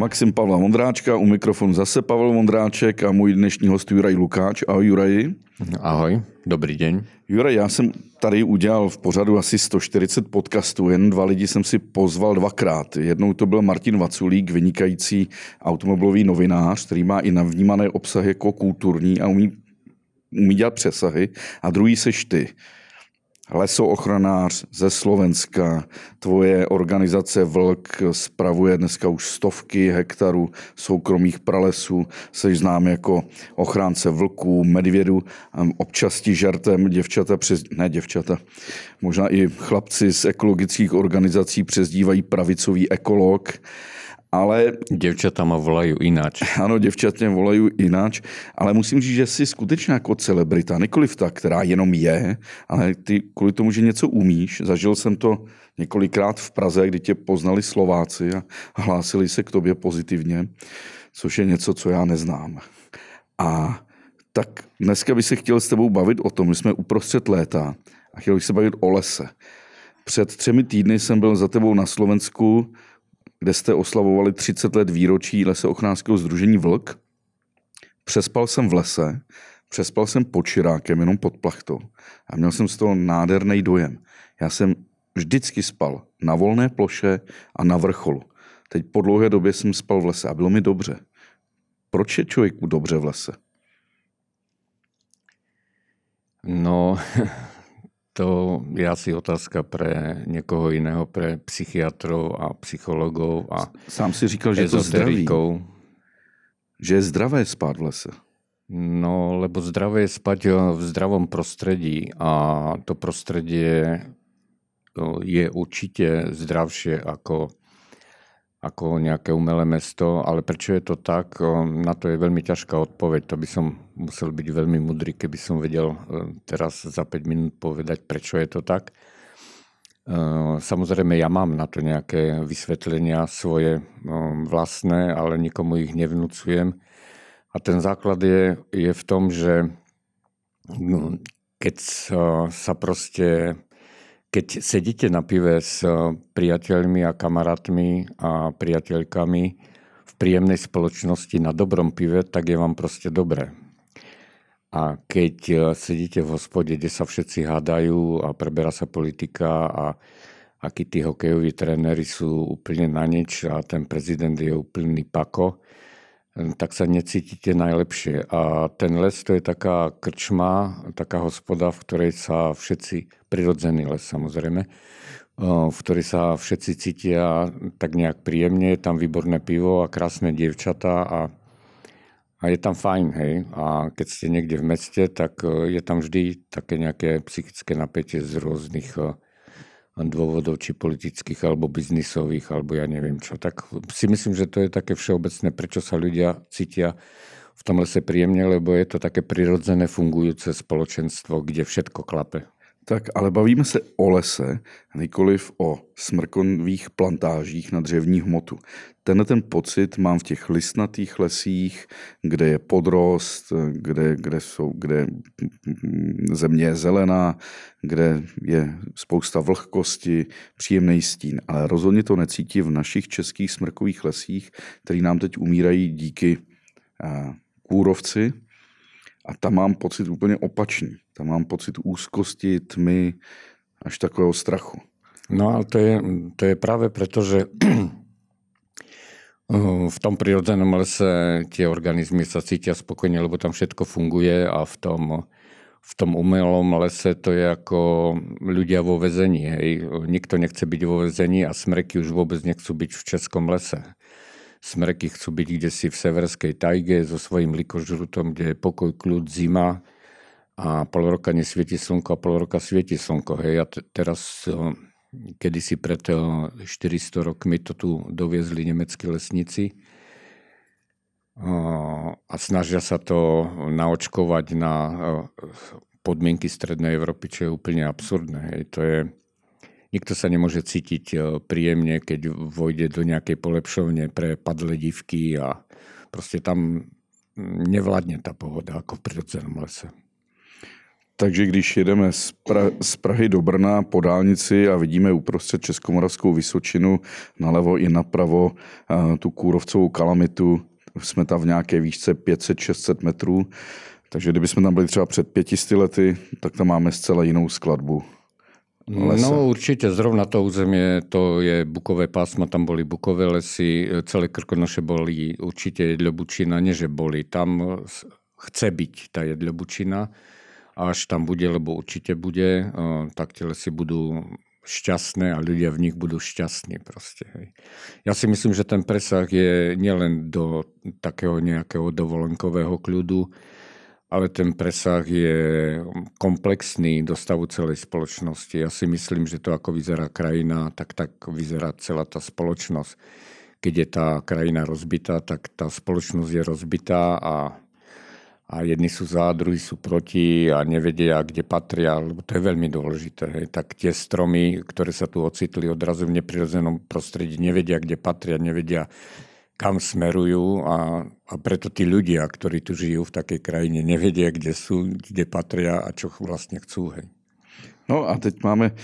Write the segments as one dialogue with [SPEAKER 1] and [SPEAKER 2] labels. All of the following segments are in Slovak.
[SPEAKER 1] Maxim Pavla Vondráčka, u mikrofonu zase Pavel Vondráček a můj dnešní host Juraj Lukáč. Ahoj Juraji.
[SPEAKER 2] Ahoj, dobrý deň.
[SPEAKER 1] Juraj, já jsem tady udělal v pořadu asi 140 podcastů, jen dva lidi jsem si pozval dvakrát. Jednou to byl Martin Vaculík, vynikající automobilový novinář, který má i navnímané obsahy jako kulturní a umí, umí dělat přesahy. A druhý seš ty lesoochranář ze Slovenska. Tvoje organizace Vlk spravuje dneska už stovky hektarů soukromých pralesů. Jsi znám jako ochránce vlků, medvědů, občas ti žertem děvčata přes... Ne děvčata, možná i chlapci z ekologických organizací přezdívají pravicový ekolog ale...
[SPEAKER 2] Děvčata ma volají ináč.
[SPEAKER 1] Ano, děvčata volají ináč, ale musím říct, že jsi skutečně jako celebrita, nikoliv ta, která jenom je, ale ty kvůli tomu, že něco umíš, zažil jsem to několikrát v Praze, kdy tě poznali Slováci a hlásili se k tobě pozitivně, což je něco, co já neznám. A tak dneska bych se chtěl s tebou bavit o tom, my jsme uprostřed léta a chtěl bych se bavit o lese. Před třemi týdny jsem byl za tebou na Slovensku kde jste oslavovali 30 let výročí leseochnářského združení Vlk. Přespal jsem v lese, přespal jsem pod Čirákem, jenom pod plachtou. A měl jsem z toho nádherný dojem. Já jsem vždycky spal na volné ploše a na vrcholu. Teď po dlouhé době jsem spal v lese a bylo mi dobře. Proč je člověku dobře v lese?
[SPEAKER 2] No, to je asi otázka pre niekoho iného, pre psychiatrov a psychologov a
[SPEAKER 1] Sám si říkal, že je to zdraví. Že je zdravé spát v lese.
[SPEAKER 2] No, lebo zdravé je spať v zdravom prostredí a to prostredie je určite zdravšie ako ako nejaké umelé mesto, ale prečo je to tak, na to je veľmi ťažká odpoveď. To by som musel byť veľmi mudrý, keby som vedel teraz za 5 minút povedať, prečo je to tak. Samozrejme, ja mám na to nejaké vysvetlenia svoje vlastné, ale nikomu ich nevnúcujem. A ten základ je, je v tom, že no, keď sa proste keď sedíte na pive s eh, priateľmi a kamarátmi a priateľkami v príjemnej spoločnosti na dobrom pive, tak je vám proste dobré. A keď eh, sedíte v hospode, kde sa všetci hádajú a preberá sa politika a akí tí hokejoví tréneri sú úplne na nič a ten prezident je úplný pako, tak sa necítite najlepšie. A ten les to je taká krčma, taká hospoda, v ktorej sa všetci, prirodzený les samozrejme, v ktorej sa všetci cítia tak nejak príjemne, je tam výborné pivo a krásne dievčatá a, a je tam fajn, hej. A keď ste niekde v meste, tak e, je tam vždy také nejaké psychické napätie z rôznych e, dôvodov, či politických, alebo biznisových, alebo ja neviem čo. Tak si myslím, že to je také všeobecné, prečo sa ľudia cítia v tom lese príjemne, lebo je to také prirodzené fungujúce spoločenstvo, kde všetko klape.
[SPEAKER 1] Tak, ale bavíme se o lese, nikoliv o smrkových plantážích na dřevní hmotu. Tenhle ten pocit mám v těch listnatých lesích, kde je podrost, kde, kde, jsou, kde země je zelená, kde je spousta vlhkosti, příjemný stín. Ale rozhodně to necítí v našich českých smrkových lesích, který nám teď umírají díky kůrovci, a tam mám pocit úplně opačný. Tam mám pocit úzkosti, tmy, až takového strachu.
[SPEAKER 2] No ale to je, to je práve preto, že v tom prirodzenom lese tie organizmy sa cítia spokojne, lebo tam všetko funguje a v tom, v tom umelom lese to je ako ľudia vo vezení. Hej. Nikto nechce byť vo vezení a smreky už vôbec nechcú byť v českom lese. Smreky chcú byť kde si v severskej tajge so svojím likožrutom, kde je pokoj, kľud, zima a pol roka nesvieti slnko a pol roka svieti slnko. Hej. A t- teraz kedysi pred 400 rokmi to tu doviezli nemeckí lesníci a snažia sa to naočkovať na podmienky Strednej Európy, čo je úplne absurdné. To je, Nikto sa nemôže cítiť príjemne, keď vojde do nejakej polepšovne pre padlé divky a proste tam nevládne tá pohoda ako v prirodzenom lese.
[SPEAKER 1] Takže když jedeme z, pra- z Prahy do Brna po dálnici a vidíme uprostřed Českomoravskou Vysočinu, nalevo i napravo tu kůrovcovou kalamitu, jsme tam v nějaké výšce 500-600 metrů, takže kdybychom tam byli třeba před pětisty lety, tak tam máme zcela jinou skladbu.
[SPEAKER 2] Lesa. No určite, zrovna to územie, to je bukové pásmo, tam boli bukové lesy, celé Krkonoše boli určite jedľobučina, nie že boli, tam chce byť tá jedľobučina, až tam bude, lebo určite bude, tak tie lesy budú šťastné a ľudia v nich budú šťastní proste. Hej. Ja si myslím, že ten presah je nielen do takého nejakého dovolenkového kľudu, ale ten presah je komplexný do stavu celej spoločnosti. Ja si myslím, že to, ako vyzerá krajina, tak tak vyzerá celá tá spoločnosť. Keď je tá krajina rozbitá, tak tá spoločnosť je rozbitá a, a jedni sú za, druhí sú proti a nevedia, kde patria, lebo to je veľmi dôležité. Hej. Tak tie stromy, ktoré sa tu ocitli odrazu v neprirodzenom prostredí, nevedia, kde patria, nevedia, kam smerujú a, a preto tí ľudia, ktorí tu žijú v takej krajine, nevedia, kde sú, kde patria a čo vlastne chcú. Hej.
[SPEAKER 1] No a teď máme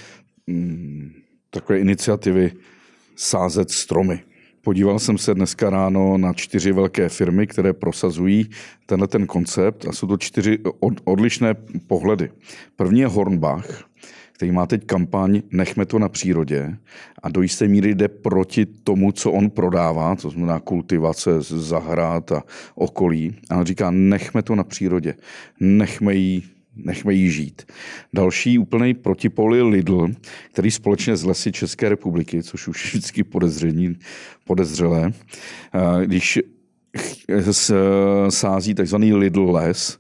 [SPEAKER 1] mm, takové iniciativy sázet stromy. Podíval jsem se dneska ráno na čtyři velké firmy, které prosazují tenhle ten koncept a jsou to čtyři odlišné pohledy. První je Hornbach, který má teď kampaň Nechme to na přírodě a do jisté míry jde proti tomu, co on prodává, to znamená kultivace zahrad a okolí. A on říká, nechme to na přírodě, nechme ji nechme jí žít. Další úplný protipol je Lidl, který společně s lesy České republiky, což už vždycky podezření, podezřelé, když sází takzvaný Lidl les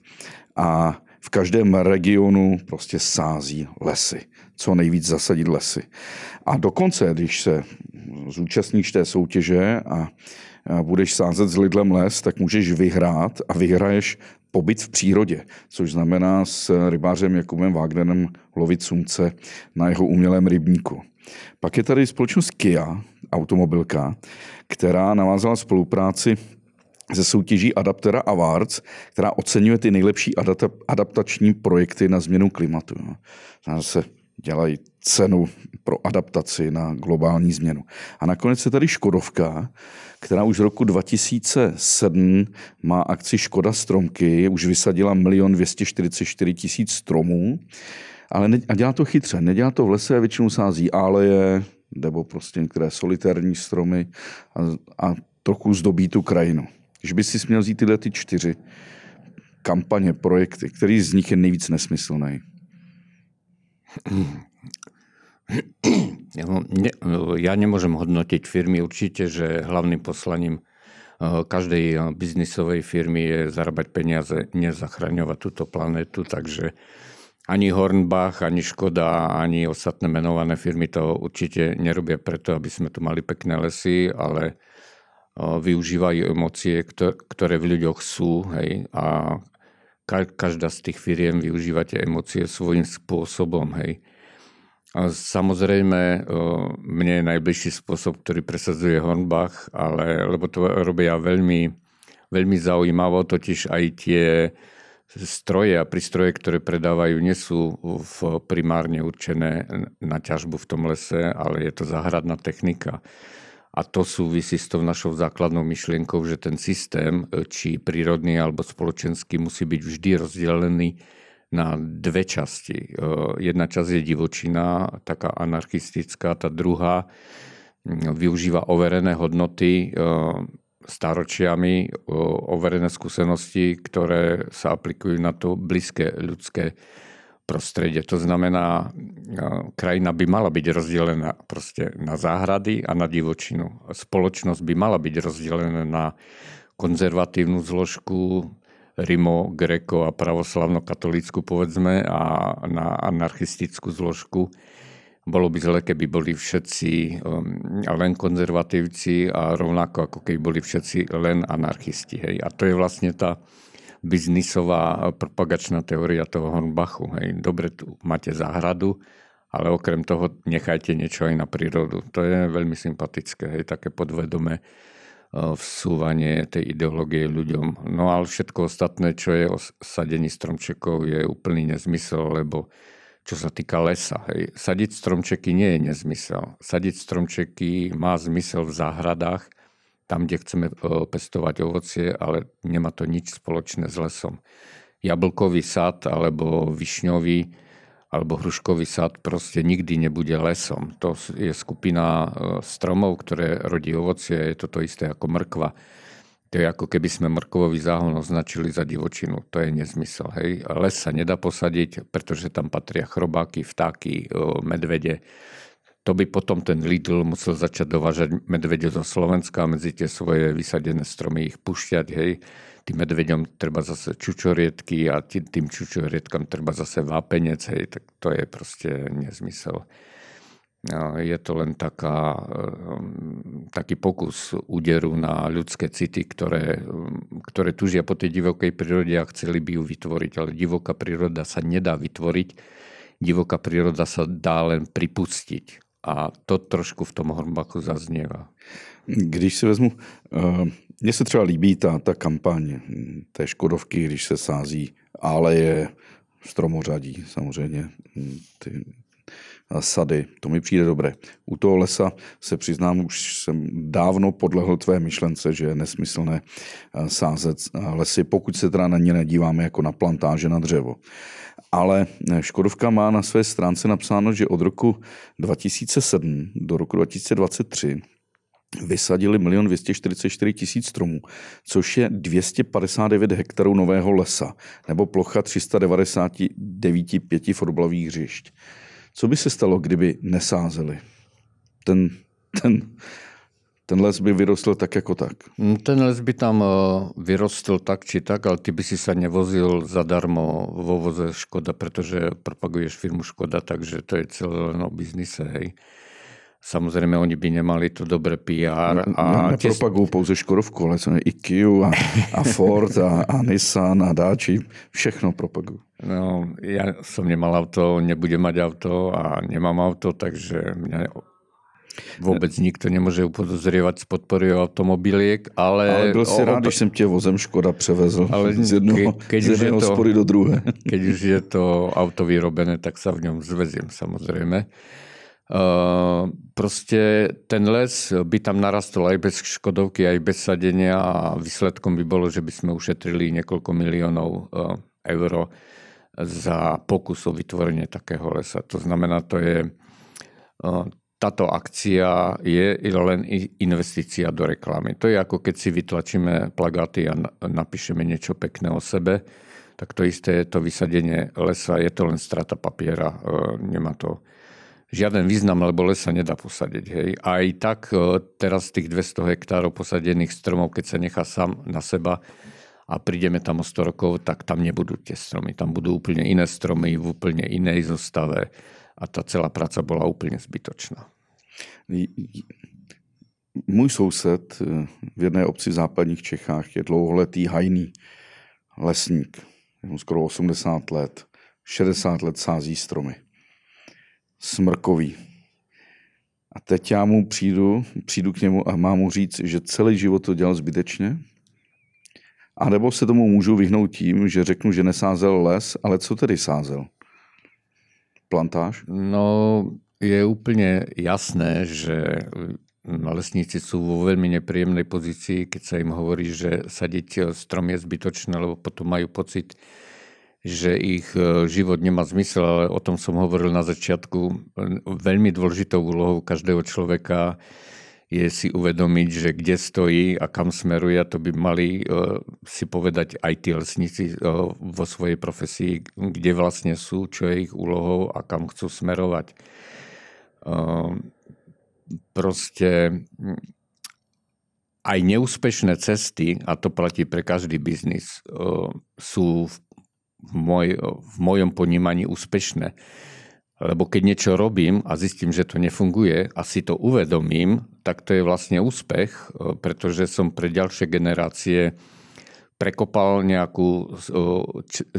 [SPEAKER 1] a v každém regionu prostě sází lesy. Co nejvíc zasadit lesy. A dokonce, když se zúčastníš té soutěže a budeš sázet s Lidlem les, tak můžeš vyhrát a vyhraješ pobyt v přírodě, což znamená s rybářem Jakubem Wagnerem lovit sumce na jeho umělém rybníku. Pak je tady společnost Kia, automobilka, která navázala spolupráci ze soutěží Adaptera Awards, která oceňuje ty nejlepší adaptační projekty na změnu klimatu. Se dělají cenu pro adaptaci na globální změnu. A nakonec je tady Škodovka, která už z roku 2007 má akci Škoda stromky, už vysadila 1 244 tisíc stromů, ale ne, a dělá to chytře. Nedělá to v lese, většinou sází áleje, nebo prostě některé solitérní stromy a, a trochu zdobí tu krajinu. Když by si měl vzít tyhle ty čtyři kampaně, projekty, který z nich je nejvíc nesmyslný?
[SPEAKER 2] Ja nemôžem hodnotiť firmy. Určite, že hlavným poslaním eh, každej eh, biznisovej firmy je zarábať peniaze, nezachraňovať túto planetu, takže ani Hornbach, ani Škoda, ani ostatné menované firmy to určite nerobia preto, aby sme tu mali pekné lesy, ale využívajú emócie, ktoré v ľuďoch sú hej, a každá z tých firiem využíva tie emócie svojím spôsobom. Hej. A samozrejme, mne je najbližší spôsob, ktorý presadzuje Hornbach, ale, lebo to robia veľmi, veľmi zaujímavo, totiž aj tie stroje a prístroje, ktoré predávajú, nie sú v primárne určené na ťažbu v tom lese, ale je to záhradná technika. A to súvisí s tou našou základnou myšlienkou, že ten systém, e, či prírodný alebo spoločenský, musí byť vždy rozdelený na dve časti. E, jedna časť je divočina, taká anarchistická, tá druhá využíva overené hodnoty e, staročiami, overené skúsenosti, ktoré sa aplikujú na to blízke ľudské prostredie. To znamená, krajina by mala byť rozdelená proste na záhrady a na divočinu. Spoločnosť by mala byť rozdelená na konzervatívnu zložku, Rimo, Greko a pravoslavno-katolícku povedzme a na anarchistickú zložku. Bolo by zle, keby boli všetci um, len konzervatívci a rovnako ako keby boli všetci len anarchisti. Hej. A to je vlastne tá, biznisová propagačná teória toho Hornbachu. Hej. Dobre, tu máte záhradu, ale okrem toho nechajte niečo aj na prírodu. To je veľmi sympatické, hej, také podvedomé vsúvanie tej ideológie ľuďom. No ale všetko ostatné, čo je o sadení stromčekov, je úplný nezmysel, lebo čo sa týka lesa. Hej. Sadiť stromčeky nie je nezmysel. Sadiť stromčeky má zmysel v záhradách, tam, kde chceme pestovať ovocie, ale nemá to nič spoločné s lesom. Jablkový sad alebo višňový alebo hruškový sad proste nikdy nebude lesom. To je skupina stromov, ktoré rodí ovocie, je to to isté ako mrkva to je ako keby sme mrkovový záhon označili za divočinu. To je nezmysel. Hej. Les sa nedá posadiť, pretože tam patria chrobáky, vtáky, medvede. To by potom ten Lidl musel začať dovážať medvede zo Slovenska a medzi tie svoje vysadené stromy ich pušťať. Hej. Tým medveďom treba zase čučoriedky a tým čučoriedkam treba zase vápenec. Hej. Tak to je proste nezmysel. Je to len taká, ehm, taký pokus úderu na ľudské city, ktoré, ehm, ktoré tužia po tej divokej prírode a chceli by ju vytvoriť. Ale divoká príroda sa nedá vytvoriť, divoká príroda sa dá len pripustiť. A to trošku v tom Hornbachu zaznieva.
[SPEAKER 1] Když si vezmu, uh, mně se třeba líbí ta, ta kampaň té Škodovky, když se sází je stromořadí samozřejmě, ty sady. To mi přijde dobré. U toho lesa se přiznám, už jsem dávno podlehl tvé myšlence, že je nesmyslné eh, sázet lesy, pokud se teda na ně nedíváme jako na plantáže na dřevo. Ale Škodovka má na své stránce napsáno, že od roku 2007 do roku 2023 vysadili 1 244 tisíc stromů, což je 259 hektarů nového lesa, nebo plocha 399 pěti fotbalových hřišť. Co by se stalo, kdyby nesázeli? Ten, ten, ten les by vyrostl tak jako tak.
[SPEAKER 2] Mm, ten les by tam eh, vyrostl tak či tak, ale ty by si sa nevozil zadarmo vo voze Škoda, pretože propaguješ firmu Škoda, takže to je celé len o biznise. Hej. Samozrejme, oni by nemali to dobré PR.
[SPEAKER 1] A ne, nepropagujú pouze Škodovku, ale i Kia a, a Ford a, a Nissan a Dači. Všechno propagujú.
[SPEAKER 2] No, ja som nemal auto, nebudem mať auto a nemám auto, takže mňa vôbec nikto nemôže upodozrievať z podpory automobiliek, ale...
[SPEAKER 1] Ale byl si rád, když jsem tě vozem Škoda převezl ale z jednoho, ke, keď z jedného to, spory do druhé.
[SPEAKER 2] Keď už je to auto vyrobené, tak sa v ňom zveziem samozrejme. Uh, proste ten les by tam narastol aj bez škodovky, aj bez sadenia a výsledkom by bolo, že by sme ušetrili niekoľko miliónov uh, eur za pokus o vytvorenie takého lesa. To znamená, to je, uh, táto akcia je len investícia do reklamy. To je ako keď si vytlačíme plagáty a napíšeme niečo pekné o sebe, tak to isté je to vysadenie lesa, je to len strata papiera, nemá to žiaden význam, lebo les sa nedá posadiť. Hej. Aj tak e, teraz tých 200 hektárov posadených stromov, keď sa nechá sám na seba a prídeme tam o 100 rokov, tak tam nebudú tie stromy. Tam budú úplne iné stromy v úplne inej zostave a tá celá práca bola úplne zbytočná.
[SPEAKER 1] Můj soused e, v jedné obci v západních Čechách je dlouholetý hajný lesník. Je mu skoro 80 let. 60 let sází stromy smrkový. A teď já mu přijdu, přijdu k němu a mám mu říct, že celý život to dělal zbytečně? A nebo se tomu můžu vyhnout tím, že řeknu, že nesázel les, ale co tedy sázel? Plantáž?
[SPEAKER 2] No, je úplne jasné, že lesníci sú vo veľmi nepríjemnej pozícii, keď sa im hovorí, že sadiť strom je zbytočné, lebo potom majú pocit, že ich e, život nemá zmysel, ale o tom som hovoril na začiatku. Veľmi dôležitou úlohou každého človeka je si uvedomiť, že kde stojí a kam smeruje. To by mali e, si povedať aj tí lesníci e, vo svojej profesii, kde vlastne sú, čo je ich úlohou a kam chcú smerovať. Proste aj neúspešné cesty, a to platí pre každý biznis, sú v, moj, v mojom ponímaní úspešné. Lebo keď niečo robím a zistím, že to nefunguje a si to uvedomím, tak to je vlastne úspech, pretože som pre ďalšie generácie prekopal nejakú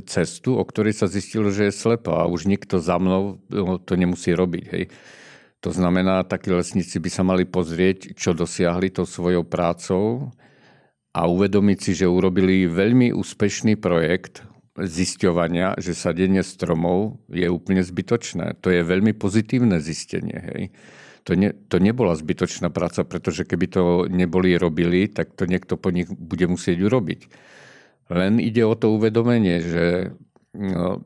[SPEAKER 2] cestu, o ktorej sa zistilo, že je slepá a už nikto za mnou to nemusí robiť. Hej. To To znamená, takí lesníci by sa mali pozrieť, čo dosiahli tou svojou prácou a uvedomiť si, že urobili veľmi úspešný projekt zisťovania, že sadenie stromov je úplne zbytočné. To je veľmi pozitívne zistenie. Hej. To, ne, to nebola zbytočná práca, pretože keby to neboli robili, tak to niekto po nich bude musieť urobiť. Len ide o to uvedomenie, že no,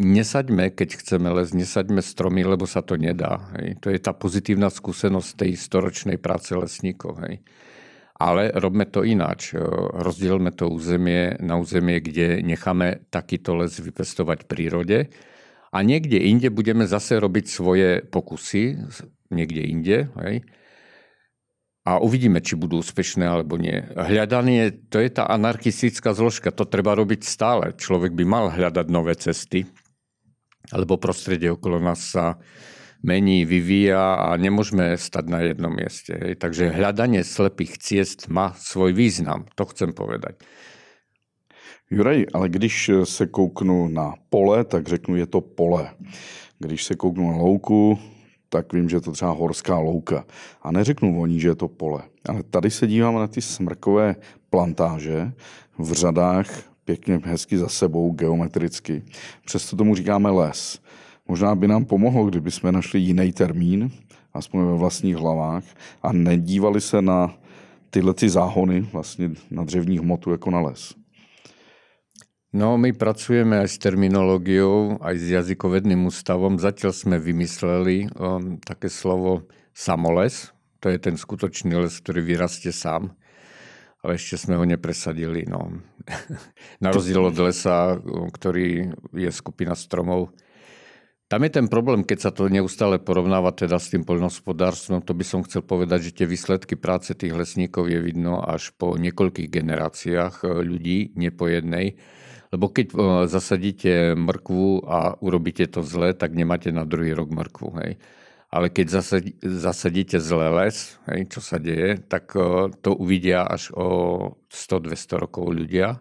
[SPEAKER 2] nesaďme, keď chceme les, nesaďme stromy, lebo sa to nedá. Hej. To je tá pozitívna skúsenosť tej storočnej práce lesníkov. Hej. Ale robme to ináč. Rozdielme to územie na územie, kde necháme takýto les vypestovať v prírode a niekde inde budeme zase robiť svoje pokusy, niekde inde. Hej. A uvidíme, či budú úspešné alebo nie. Hľadanie, to je tá anarchistická zložka, to treba robiť stále. Človek by mal hľadať nové cesty lebo prostredie okolo nás sa mení, vyvíja a nemôžeme stať na jednom mieste. Hej. Takže hľadanie slepých ciest má svoj význam, to chcem povedať.
[SPEAKER 1] Juraj, ale když se kouknu na pole, tak řeknu, je to pole. Když se kouknu na louku, tak vím, že je to třeba horská louka. A neřeknu o ní, že je to pole. Ale tady se dívám na ty smrkové plantáže v řadách pěkně hezky za sebou, geometricky. Přesto tomu říkáme les. Možná by nám pomohlo, kdyby jsme našli jiný termín, aspoň ve vlastních hlavách, a nedívali se na tyhle ty záhony vlastně na dřevní hmotu jako na les.
[SPEAKER 2] No, my pracujeme aj s terminológiou, aj s jazykovedným ústavom. Zatiaľ sme vymysleli um, také slovo samoles. To je ten skutočný les, ktorý vyrastie sám ale ešte sme ho nepresadili. No. Na rozdiel od lesa, ktorý je skupina stromov. Tam je ten problém, keď sa to neustále porovnáva teda s tým poľnohospodárstvom, to by som chcel povedať, že tie výsledky práce tých lesníkov je vidno až po niekoľkých generáciách e, ľudí, nie po jednej. Lebo keď e, zasadíte mrkvu a urobíte to zle, tak nemáte na druhý rok mrkvu. Hej ale keď zasadíte zlé les, hej, čo sa deje, tak to uvidia až o 100-200 rokov ľudia.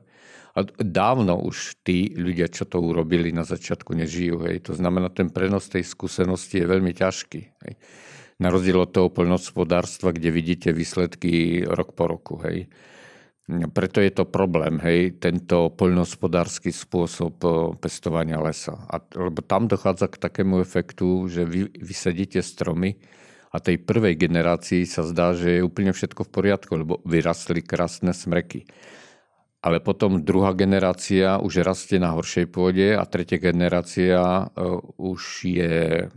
[SPEAKER 2] A dávno už tí ľudia, čo to urobili na začiatku, nežijú. Hej. To znamená, ten prenos tej skúsenosti je veľmi ťažký. Hej. Na rozdiel od toho poľnohospodárstva, kde vidíte výsledky rok po roku. Hej. Preto je to problém, hej, tento poľnohospodársky spôsob eh, pestovania lesa. A, lebo tam dochádza k takému efektu, že vy vysadíte stromy a tej prvej generácii sa zdá, že je úplne všetko v poriadku, lebo vyrastli krásne smreky. Ale potom druhá generácia už rastie na horšej pôde a tretia generácia uh, už je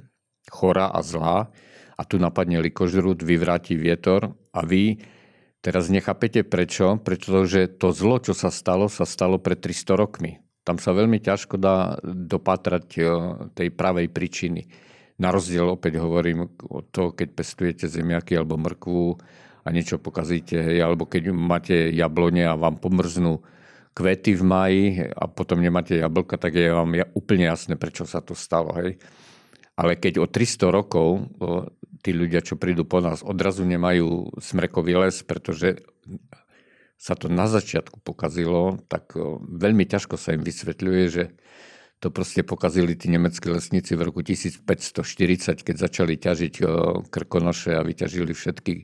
[SPEAKER 2] chorá a zlá a tu napadne likožrút, vyvráti vietor a vy Teraz nechápete prečo, pretože to zlo, čo sa stalo, sa stalo pred 300 rokmi. Tam sa veľmi ťažko dá dopatrať e, tej pravej príčiny. Na rozdiel opäť hovorím o to, keď pestujete zemiaky alebo mrkvu a niečo pokazíte, hej, alebo keď máte jablone a vám pomrznú kvety v maji a potom nemáte jablka, tak je vám úplne jasné, prečo sa to stalo. Hej. Ale keď o 300 rokov tí ľudia, čo prídu po nás, odrazu nemajú smrekový les, pretože sa to na začiatku pokazilo, tak veľmi ťažko sa im vysvetľuje, že to proste pokazili tí nemeckí lesníci v roku 1540, keď začali ťažiť krkonoše a vyťažili všetky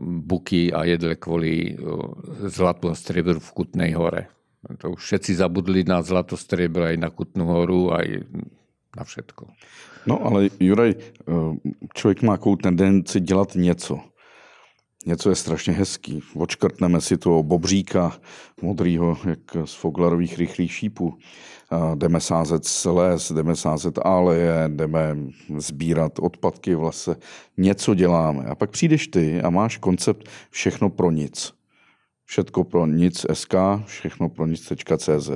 [SPEAKER 2] buky a jedle kvôli zlatu a striebru v Kutnej hore. To už všetci zabudli na zlato striebro aj na Kutnú horu, aj na všetko.
[SPEAKER 1] No ale Juraj, eh, člověk má takovou tendenci dělat něco. Něco je strašně hezký. Očkrtneme si toho bobříka modrýho, jak z Foglarových rychlých šípů. Jdeme sázet les, jdeme sázet aleje, jdeme sbírat odpadky v lese. Něco děláme. A pak přijdeš ty a máš koncept všechno pro nic. Všetko pro nic SK, všechno pro nic.cz.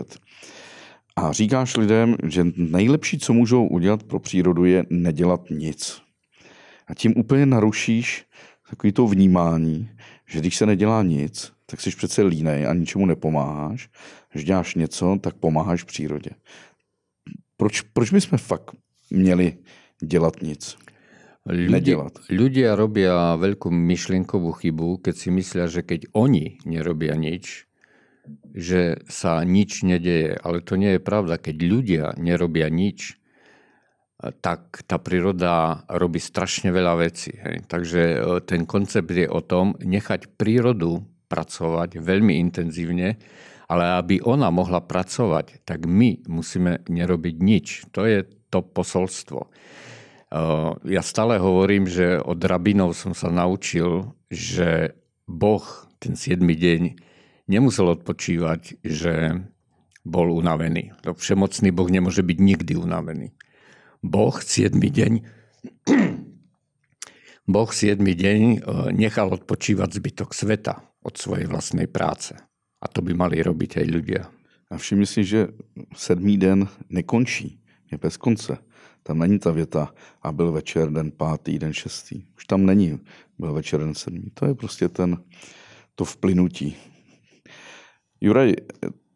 [SPEAKER 1] A říkáš lidem, že nejlepší, co můžou udělat pro přírodu, je nedělat nic. A tím úplně narušíš takový to vnímání, že když se nedělá nic, tak jsi přece línej a ničemu nepomáháš. Když děláš něco, tak pomáháš přírodě. Proč, proč bychom fakt měli dělat nic?
[SPEAKER 2] Ľudia, ľudia robia veľkú myšlienkovú chybu, keď si myslia, že keď oni nerobia nič, že sa nič nedeje. Ale to nie je pravda. Keď ľudia nerobia nič, tak tá príroda robí strašne veľa vecí. Hej. Takže e, ten koncept je o tom nechať prírodu pracovať veľmi intenzívne, ale aby ona mohla pracovať, tak my musíme nerobiť nič. To je to posolstvo. E, ja stále hovorím, že od rabinov som sa naučil, že Boh ten 7. deň nemusel odpočívať, že bol unavený. Všemocný Boh nemôže byť nikdy unavený. Boh 7. deň Boh 7. deň e, nechal odpočívať zbytok sveta od svojej vlastnej práce. A to by mali robiť aj ľudia.
[SPEAKER 1] A všimni si, že sedmý den nekončí. Je bez konce. Tam není ta věta a byl večer den pátý, den šestý. Už tam není byl večer den sedmý. To je prostě ten, to vplynutí. Juraj,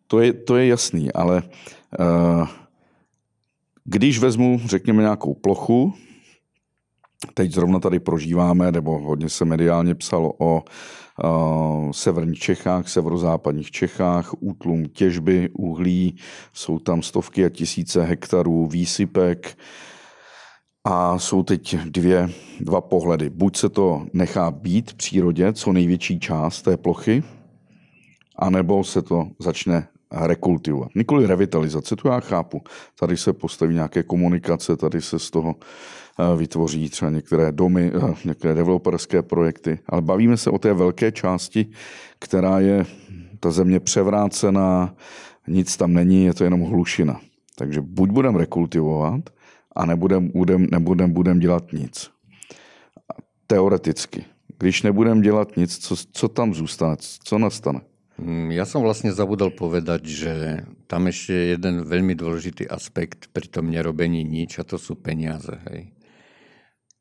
[SPEAKER 1] to je, to je jasný, ale uh, když vezmu, řekněme, nějakou plochu, teď zrovna tady prožíváme, nebo hodně se mediálně psalo o uh, severních Čechách, severozápadních Čechách, útlum těžby uhlí, jsou tam stovky a tisíce hektarů výsypek a jsou teď dvě, dva pohledy. Buď se to nechá být v přírodě, co největší část té plochy, anebo se to začne rekultivovat. Nikoli revitalizace, to já chápu. Tady se postaví nějaké komunikace, tady se z toho eh, vytvoří třeba některé domy, některé developerské projekty, ale bavíme se o té velké části, která je ta země převrácená, nic tam není, je to jenom hlušina. Takže buď budeme rekultivovat, a nebudem, budem, nebudem, budem dělat nic. Teoreticky. Když nebudem dělat nic, co, co tam zůstane, co nastane?
[SPEAKER 2] Mm, ja som vlastne zabudol povedať, že tam ešte je jeden veľmi dôležitý aspekt pri tom nerobení nič a to sú peniaze. Hej.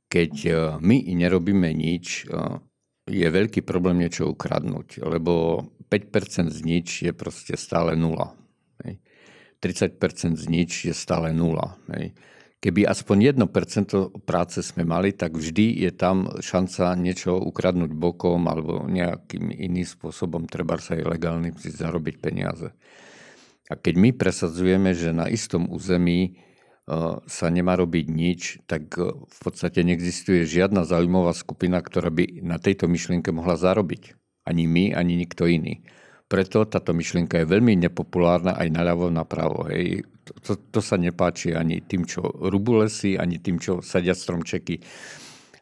[SPEAKER 2] Keď e, my nerobíme nič, e, je veľký problém niečo ukradnúť, lebo 5% z nič je proste stále nula. Hej. 30% z nič je stále nula. Keby aspoň 1% práce sme mali, tak vždy je tam šanca niečo ukradnúť bokom alebo nejakým iným spôsobom, treba sa aj legálnym zarobiť peniaze. A keď my presadzujeme, že na istom území sa nemá robiť nič, tak v podstate neexistuje žiadna zaujímavá skupina, ktorá by na tejto myšlienke mohla zarobiť. Ani my, ani nikto iný. Preto táto myšlienka je veľmi nepopulárna aj naľavo, napravo. Hej. To, to sa nepáči ani tým, čo rubú lesy, ani tým, čo sadia stromčeky.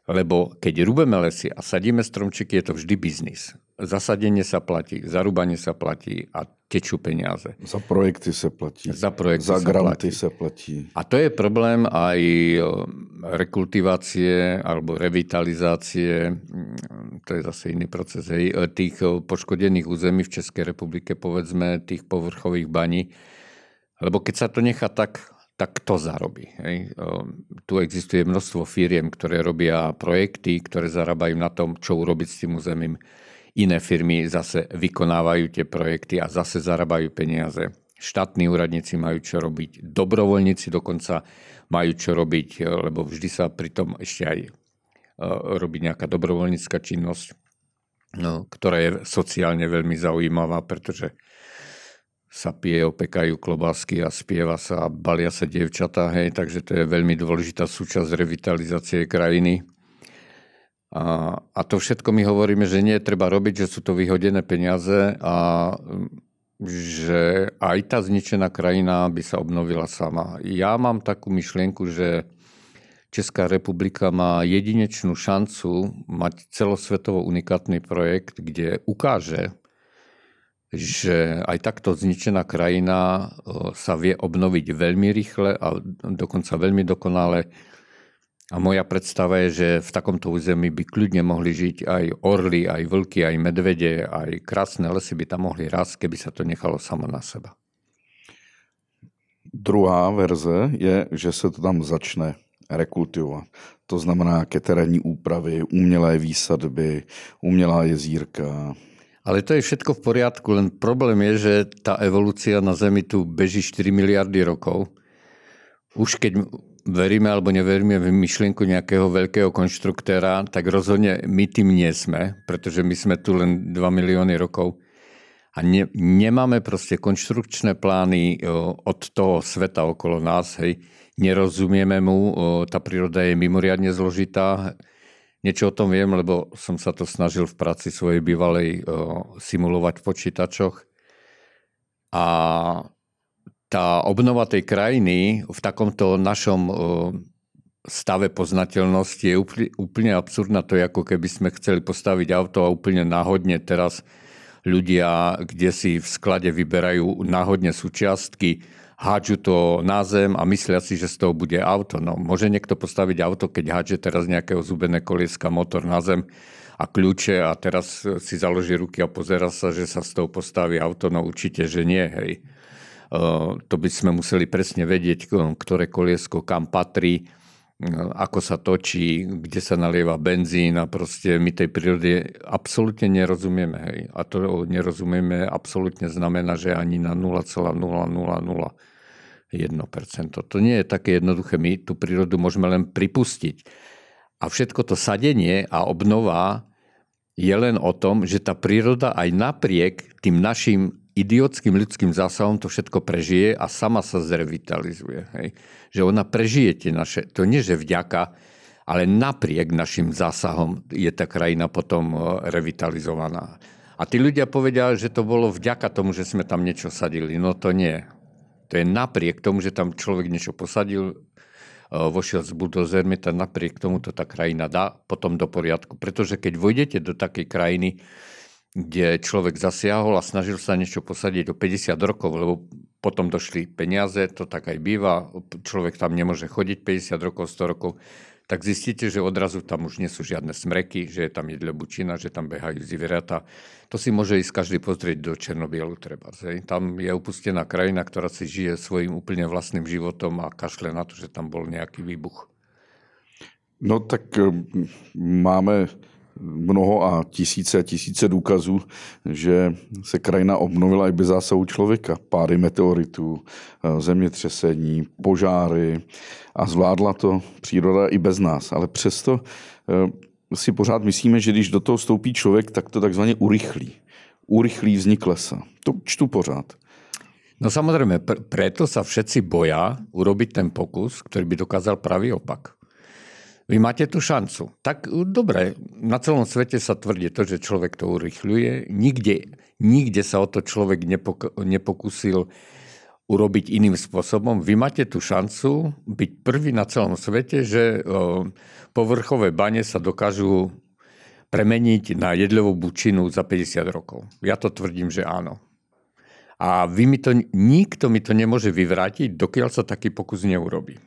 [SPEAKER 2] Lebo keď rúbeme lesy a sadíme stromčeky, je to vždy biznis. Zasadenie sa platí, zarúbanie sa platí a tečú peniaze.
[SPEAKER 1] Za projekty sa platí.
[SPEAKER 2] Za projekty
[SPEAKER 1] Za
[SPEAKER 2] sa
[SPEAKER 1] granty
[SPEAKER 2] platí.
[SPEAKER 1] sa platí.
[SPEAKER 2] A to je problém aj rekultivácie alebo revitalizácie, mm, to je zase iný proces, hej, tých poškodených území v Českej republike, povedzme, tých povrchových baní. Lebo keď sa to nechá tak, tak to zarobí. Hej. Tu existuje množstvo firiem, ktoré robia projekty, ktoré zarábajú na tom, čo urobiť s tým územím Iné firmy zase vykonávajú tie projekty a zase zarábajú peniaze. Štátni úradníci majú čo robiť, dobrovoľníci dokonca majú čo robiť, lebo vždy sa pri tom ešte aj e, robí nejaká dobrovoľnícka činnosť, no, ktorá je sociálne veľmi zaujímavá, pretože sa pije, opekajú klobásky a spieva sa a balia sa dievčatá, hej, takže to je veľmi dôležitá súčasť revitalizácie krajiny. A, a to všetko my hovoríme, že nie treba robiť, že sú to vyhodené peniaze a že aj tá zničená krajina by sa obnovila sama. Ja mám takú myšlienku, že Česká republika má jedinečnú šancu mať celosvetovo unikátny projekt, kde ukáže, že aj takto zničená krajina sa vie obnoviť veľmi rýchle a dokonca veľmi dokonale a moja predstava je, že v takomto území by kľudne mohli žiť aj orly, aj vlky, aj medvede, aj krásne lesy by tam mohli rásť, keby sa to nechalo samo na seba.
[SPEAKER 1] Druhá verze je, že se to tam začne rekultivovat. To znamená ke terénní úpravy, umělé výsadby, umělá jezírka.
[SPEAKER 2] Ale to je všetko v poriadku, len problém je, že tá evolúcia na Zemi tu beží 4 miliardy rokov. Už keď veríme alebo neveríme v myšlienku nejakého veľkého konštruktéra, tak rozhodne my tým nie sme, pretože my sme tu len 2 milióny rokov a ne, nemáme proste konštrukčné plány od toho sveta okolo nás. Hej. nerozumieme mu, tá príroda je mimoriadne zložitá. Niečo o tom viem, lebo som sa to snažil v práci svojej bývalej simulovať v počítačoch. A tá obnova tej krajiny v takomto našom stave poznateľnosti je úplne, úplne absurdná. To je ako keby sme chceli postaviť auto a úplne náhodne teraz ľudia, kde si v sklade vyberajú náhodne súčiastky, hádžu to na zem a myslia si, že z toho bude auto. No, môže niekto postaviť auto, keď hádže teraz nejakého zubené kolieska motor na zem a kľúče a teraz si založí ruky a pozera sa, že sa z toho postaví auto. No určite, že nie. Hej. To by sme museli presne vedieť, ktoré koliesko kam patrí ako sa točí, kde sa nalieva benzín a proste my tej prírode absolútne nerozumieme. Hej. A to nerozumieme absolútne znamená, že ani na 0,0001%. To nie je také jednoduché. My tú prírodu môžeme len pripustiť. A všetko to sadenie a obnova je len o tom, že tá príroda aj napriek tým našim idiotským ľudským zásahom to všetko prežije a sama sa zrevitalizuje. Hej. Že ona prežije tie naše, to nie že vďaka, ale napriek našim zásahom je tá krajina potom e, revitalizovaná. A tí ľudia povedia, že to bolo vďaka tomu, že sme tam niečo sadili. No to nie. To je napriek tomu, že tam človek niečo posadil, e, vošiel s buldozermi, tak napriek tomu to tá krajina dá potom do poriadku. Pretože keď vojdete do takej krajiny, kde človek zasiahol a snažil sa niečo posadiť o 50 rokov, lebo potom došli peniaze, to tak aj býva, človek tam nemôže chodiť 50 rokov, 100 rokov, tak zistíte, že odrazu tam už nie sú žiadne smreky, že je tam jedle bučina, že tam behajú zvieratá. To si môže ísť každý pozrieť do Černobielu treba. Tam je upustená krajina, ktorá si žije svojim úplne vlastným životom a kašle na to, že tam bol nejaký výbuch.
[SPEAKER 1] No tak máme mnoho a tisíce a tisíce důkazů, že se krajina obnovila i bez zásahu člověka. Páry meteoritů, eh, zemětřesení, požáry a zvládla to příroda i bez nás. Ale přesto eh, si pořád myslíme, že když do toho vstoupí člověk, tak to takzvaně urychlí. Urychlí vznik lesa. To čtu pořád.
[SPEAKER 2] No samozrejme, preto sa všetci boja urobiť ten pokus, ktorý by dokázal pravý opak. Vy máte tú šancu. Tak dobre, na celom svete sa tvrdí to, že človek to urychľuje. Nikde, nikde sa o to človek nepok- nepokusil urobiť iným spôsobom. Vy máte tú šancu byť prvý na celom svete, že o, povrchové bane sa dokážu premeniť na jedľovú bučinu za 50 rokov. Ja to tvrdím, že áno. A vy mi to, nikto mi to nemôže vyvrátiť, dokiaľ sa taký pokus neurobí.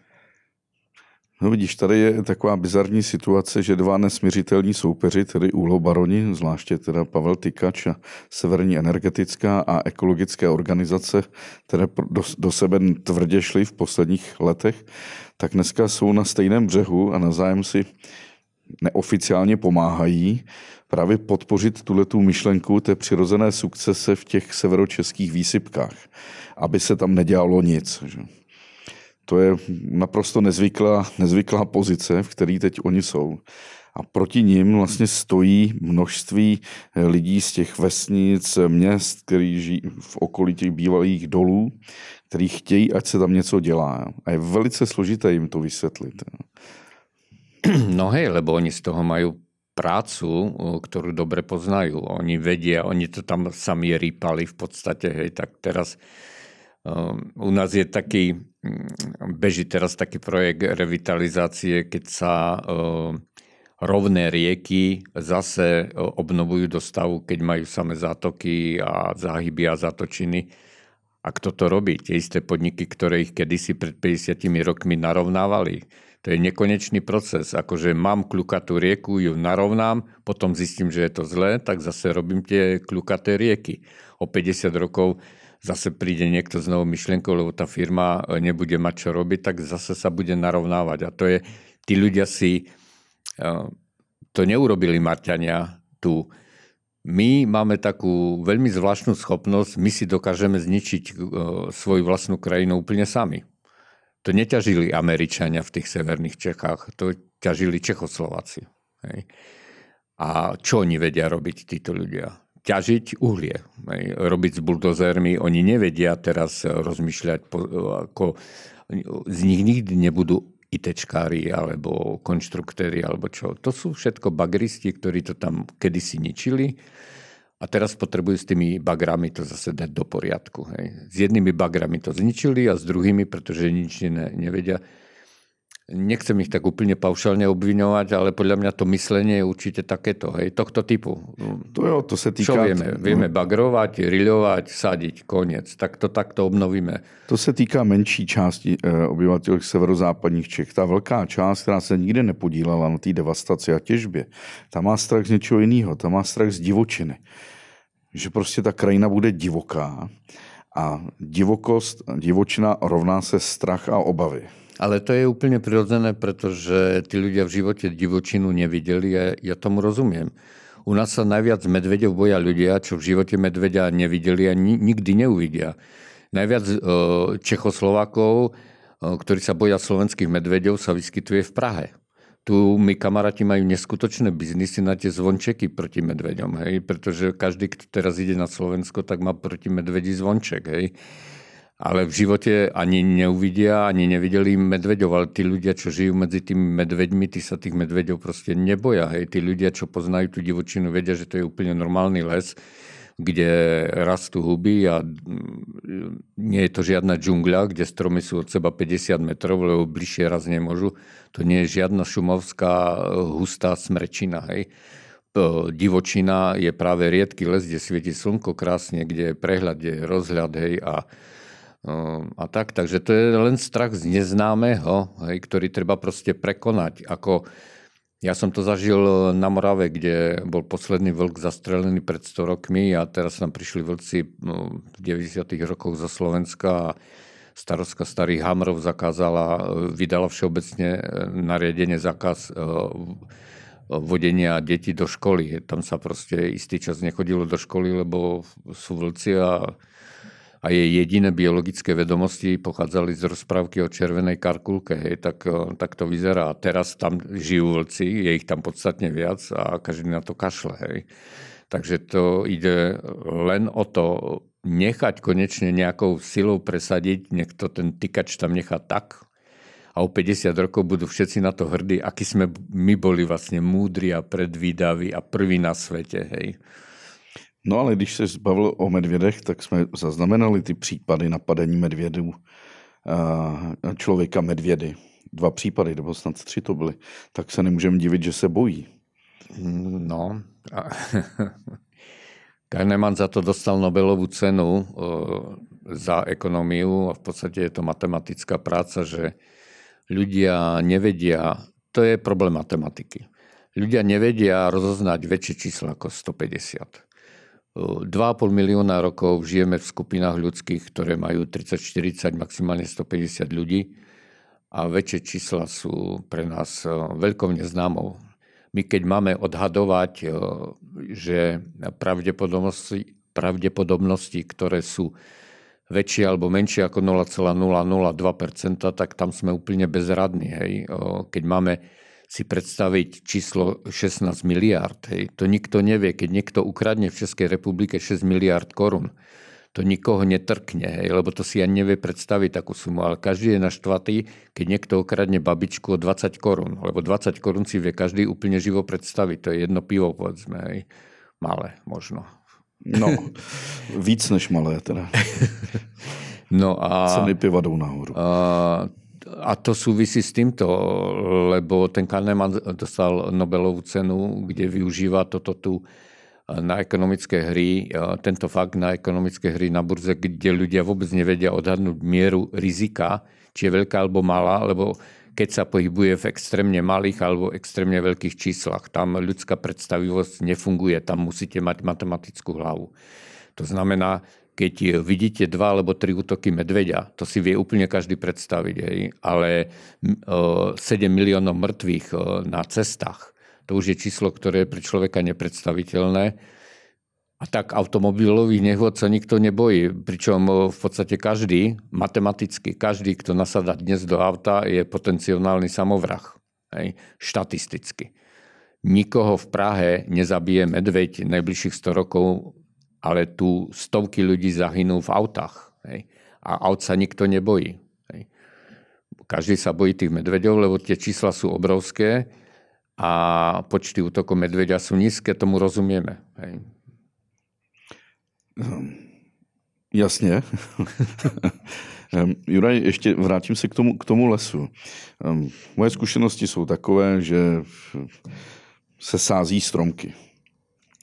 [SPEAKER 1] No vidíš, tady je taková bizarní situace, že dva nesměřitelní soupeři, tedy úlobaroni, zvláště teda Pavel Tykač a Severní energetická a ekologické organizace, které do, do sebe tvrdě šly v posledních letech, tak dneska jsou na stejném břehu a nazájem si neoficiálně pomáhají právě podpořit tuhletu myšlenku té přirozené sukcese v těch severočeských výsypkách, aby se tam nedělalo nic. Že? To je naprosto nezvyklá, nezvyklá pozice, v které teď oni jsou. A proti ním vlastně stojí množství lidí z těch vesnic, měst, kteří žijí v okolí těch bývalých dolů, kteří chtějí, ať se tam něco dělá. A je velice složité jim to vysvětlit.
[SPEAKER 2] No hej, lebo oni z toho majú prácu, ktorú dobre poznajú. Oni vedia, oni to tam sami rýpali v podstate, hej, tak teraz u nás je taký, Mm, beží teraz taký projekt revitalizácie, keď sa rovné rieky zase obnovujú do stavu, keď majú samé zátoky a záhyby a zatočiny. A kto to robí? Tie isté podniky, ktoré ich kedysi pred 50 rokmi narovnávali. To je nekonečný proces. Akože mám kľukatú rieku, ju narovnám, potom zistím, že je to zlé, tak zase robím tie kľukaté rieky. O 50 rokov zase príde niekto s novou myšlienkou, lebo tá firma e, nebude mať čo robiť, tak zase sa bude narovnávať. A to je, tí ľudia si e, to neurobili Marťania tu. My máme takú veľmi zvláštnu schopnosť, my si dokážeme zničiť e, svoju vlastnú krajinu úplne sami. To neťažili Američania v tých severných Čechách, to ťažili Čechoslováci. Hej. A čo oni vedia robiť títo ľudia? Ťažiť uhlie, robiť s buldozermi. Oni nevedia teraz rozmýšľať, ako z nich nikdy nebudú ITčkári alebo konštruktéri alebo čo. To sú všetko bagristi, ktorí to tam kedysi ničili a teraz potrebujú s tými bagrami to zase dať do poriadku. Hej. S jednými bagrami to zničili a s druhými, pretože nič ne, nevedia, nechcem ich tak úplne paušálne obviňovať, ale podľa mňa to myslenie je určite takéto, hej, tohto typu.
[SPEAKER 1] To jo, to sa týka...
[SPEAKER 2] Čo vieme? Vieme bagrovať, riľovať, sadiť, koniec. Tak to takto obnovíme.
[SPEAKER 1] To se týká menší části eh, obyvatel severozápadních Čech. Ta velká část, která se nikdy nepodílela na té devastaci a těžbě, ta má strach z něčeho jiného, ta má strach z divočiny. Že prostě ta krajina bude divoká a divokost, divočina rovná se strach a obavy.
[SPEAKER 2] Ale to je úplne prirodzené, pretože tí ľudia v živote divočinu nevideli a ja tomu rozumiem. U nás sa najviac medveďov boja ľudia, čo v živote medveďa nevideli a nikdy neuvidia. Najviac e, Čechoslovákov, e, ktorí sa boja slovenských medveďov, sa vyskytuje v Prahe. Tu my kamaráti majú neskutočné biznisy na tie zvončeky proti medveďom, hej? pretože každý, kto teraz ide na Slovensko, tak má proti medvedí zvonček. Hej? Ale v živote ani neuvidia, ani nevideli medveďov, ale tí ľudia, čo žijú medzi tými medveďmi, tí sa tých medveďov proste neboja. Hej. Tí ľudia, čo poznajú tú divočinu, vedia, že to je úplne normálny les, kde rastú huby a nie je to žiadna džungľa, kde stromy sú od seba 50 metrov, lebo bližšie raz nemôžu. To nie je žiadna šumovská hustá smrečina. Hej divočina je práve riedky les, kde svieti slnko krásne, kde je prehľad, kde je rozhľad hej, a a tak. Takže to je len strach z neznámeho, hej, ktorý treba proste prekonať. Ako ja som to zažil na Morave, kde bol posledný vlk zastrelený pred 100 rokmi a teraz tam prišli vlci no, v 90. rokoch zo Slovenska a starostka starých Hamrov zakázala, vydala všeobecne e, nariadenie zákaz e, vodenia detí do školy. Tam sa proste istý čas nechodilo do školy, lebo sú vlci a a jej jediné biologické vedomosti pochádzali z rozprávky o červenej karkulke, hej, tak, eh, tak to vyzerá. Teraz tam žijú vlci, je ich tam podstatne viac a každý na to kašle. Hej. Takže to ide len o to nechať konečne nejakou silou presadiť, nech to ten tykač tam nechá tak a o 50 rokov budú všetci na to hrdí, aký sme my boli vlastne múdri a predvídaví a prví na svete. Hej.
[SPEAKER 1] No ale když se zbavil o medvědech, tak jsme zaznamenali ty případy napadení medvědů a člověka medvědy. Dva případy, nebo snad tři to byly. Tak se nemůžeme divit, že se bojí.
[SPEAKER 2] No, Kahneman za to dostal Nobelovú cenu za ekonómiu a v podstate je to matematická práca, že ľudia nevedia, to je problém matematiky. Ľudia nevedia rozoznať väčšie číslo ako 150. 2,5 milióna rokov žijeme v skupinách ľudských, ktoré majú 30-40, maximálne 150 ľudí a väčšie čísla sú pre nás e, veľkou neznámou. My keď máme odhadovať, e, že pravdepodobnosti, pravdepodobnosti ktoré sú väčšie alebo menšie ako 0,002%, tak tam sme úplne bezradní. Hej. Keď máme si predstaviť číslo 16 miliard. Hej. To nikto nevie. Keď niekto ukradne v Českej republike 6 miliard korun, to nikoho netrkne, hej, lebo to si ani nevie predstaviť takú sumu. Ale každý je naštvatý, keď niekto ukradne babičku o 20 korun, lebo 20 korun si vie každý úplne živo predstaviť. To je jedno pivo, povedzme, hej. malé možno.
[SPEAKER 1] No, víc než malé teda.
[SPEAKER 2] No a...
[SPEAKER 1] Ceny piva jdou nahoru.
[SPEAKER 2] A, a to súvisí s týmto, lebo ten Kahneman dostal Nobelovú cenu, kde využíva toto tu na ekonomické hry, tento fakt na ekonomické hry na burze, kde ľudia vôbec nevedia odhadnúť mieru rizika, či je veľká alebo malá, lebo keď sa pohybuje v extrémne malých alebo extrémne veľkých číslach, tam ľudská predstavivosť nefunguje, tam musíte mať matematickú hlavu. To znamená, keď vidíte dva alebo tri útoky medveďa, to si vie úplne každý predstaviť, hej. ale 7 miliónov mŕtvych na cestách, to už je číslo, ktoré je pre človeka nepredstaviteľné. A tak automobilových nehôd sa nikto nebojí, pričom v podstate každý, matematicky každý, kto nasadá dnes do auta, je potenciálny samovrah, hej, štatisticky. Nikoho v Prahe nezabije medveď najbližších 100 rokov ale tu stovky ľudí zahynú v autách. Hej. A aut sa nikto nebojí. Hej. každý sa bojí tých medveďov, lebo tie čísla sú obrovské a počty útokov medveďa sú nízke, tomu rozumieme. Hej.
[SPEAKER 1] Jasně. Juraj, ještě vrátím se k tomu, k tomu lesu. Moje zkušenosti jsou takové, že se sází stromky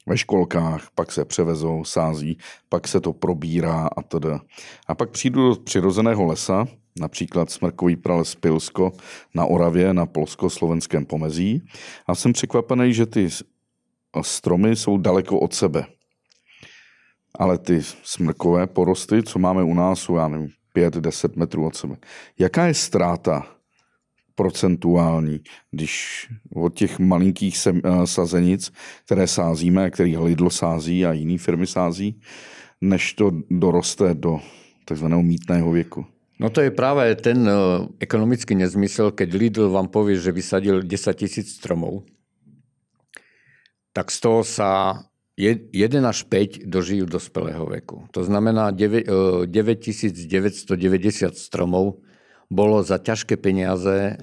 [SPEAKER 1] ve školkách, pak se převezou, sází, pak se to probírá a teda. A pak přijdu do přirozeného lesa, například smrkový prales Pilsko na Oravě, na polsko-slovenském pomezí a jsem překvapený, že ty stromy jsou daleko od sebe. Ale ty smrkové porosty, co máme u nás, jsou, já nevím, 5-10 metrů od sebe. Jaká je ztráta procentuální, když od těch malinkých sem, eh, sazenic, které sázíme, který Lidl sází a jiné firmy sází, než to doroste do takzvaného mítného věku.
[SPEAKER 2] No to je práve ten uh, ekonomický nezmysel, keď Lidl vám povie, že vysadil 10 tisíc stromov, tak z toho sa 1 až 5 dožijú dospelého veku. To znamená 9, uh, 9990 stromov bolo za ťažké peniaze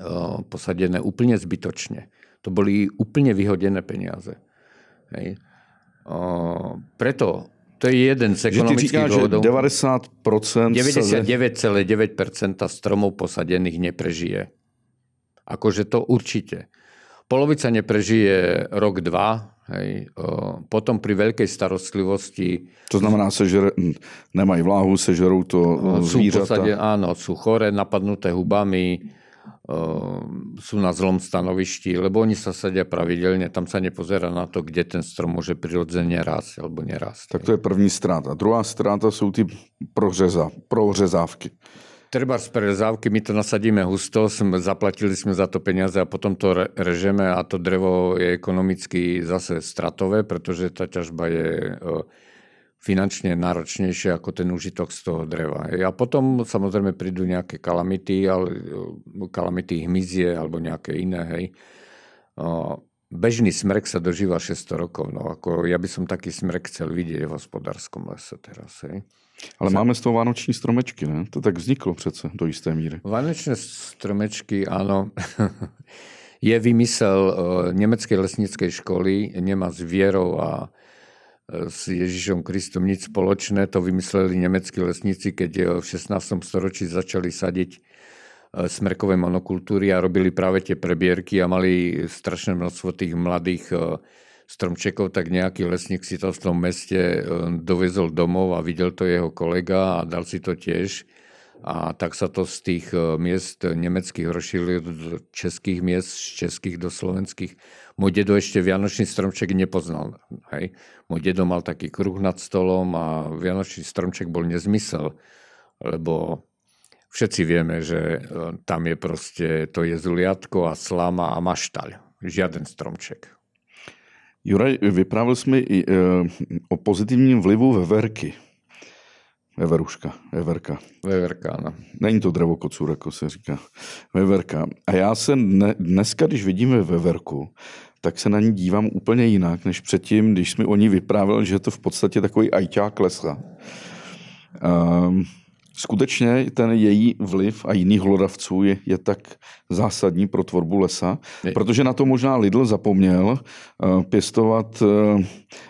[SPEAKER 2] posadené úplne zbytočne. To boli úplne vyhodené peniaze. Hej. Preto to je jeden z ekonomických dôvodov.
[SPEAKER 1] 90%...
[SPEAKER 2] 99,9% stromov posadených neprežije. Akože to určite. Polovica neprežije rok, dva, Hej. Potom pri veľkej starostlivosti...
[SPEAKER 1] To znamená, sežer, nemajú vláhu, sežerú to zvířata?
[SPEAKER 2] Sú posade, áno, sú chore, napadnuté hubami, sú na zlom stanovišti, lebo oni sa sadia pravidelne, tam sa nepozerá na to, kde ten strom môže prirodzene rásť alebo nerásť.
[SPEAKER 1] Tak to je první stráta. Druhá stráta sú tí prořezávky
[SPEAKER 2] treba z prerezávky, my to nasadíme husto, sme, zaplatili sme za to peniaze a potom to režeme a to drevo je ekonomicky zase stratové, pretože tá ťažba je finančne náročnejšie ako ten užitok z toho dreva. A potom samozrejme prídu nejaké kalamity, ale kalamity hmyzie alebo nejaké iné. Hej. Bežný smrek sa dožíva 600 rokov. No, ako ja by som taký smrek chcel vidieť v hospodárskom lese teraz. Hej.
[SPEAKER 1] Ale máme z toho vánoční stromečky, ne? To tak vzniklo přece do jisté míry.
[SPEAKER 2] Vánočné stromečky, áno. je vymysel uh, nemeckej lesníckej školy, nemá s vierou a uh, s Ježišom Kristom nič spoločné. To vymysleli nemeckí lesníci, keď uh, v 16. storočí začali sadiť smrkové monokultúry a robili práve tie prebierky a mali strašné množstvo tých mladých stromčekov, tak nejaký lesník si to v tom meste e, dovezol domov a videl to jeho kolega a dal si to tiež. A tak sa to z tých e, miest nemeckých rozšírilo do českých miest, z českých do slovenských. Môj dedo ešte Vianočný stromček nepoznal. Hej. Môj dedo mal taký kruh nad stolom a Vianočný stromček bol nezmysel, lebo všetci vieme, že e, tam je proste, to je a slama a maštaľ. Žiaden stromček.
[SPEAKER 1] Juraj, vyprávěl jsi mi i e, o pozitivním vlivu veverky. Veveruška, veverka.
[SPEAKER 2] Veverka, ano.
[SPEAKER 1] Není to drevokocůr, jako se říká. Veverka. A já se ne, dneska, když vidíme veverku, tak se na ní dívám úplně jinak, než předtím, když jsi mi o ní vyprávěl, že je to v podstatě takový ajťák lesa. Um, skutečně ten její vliv a jiných hlodavců je, je tak zásadní pro tvorbu lesa, je. protože na to možná Lidl zapomněl uh, pěstovat uh,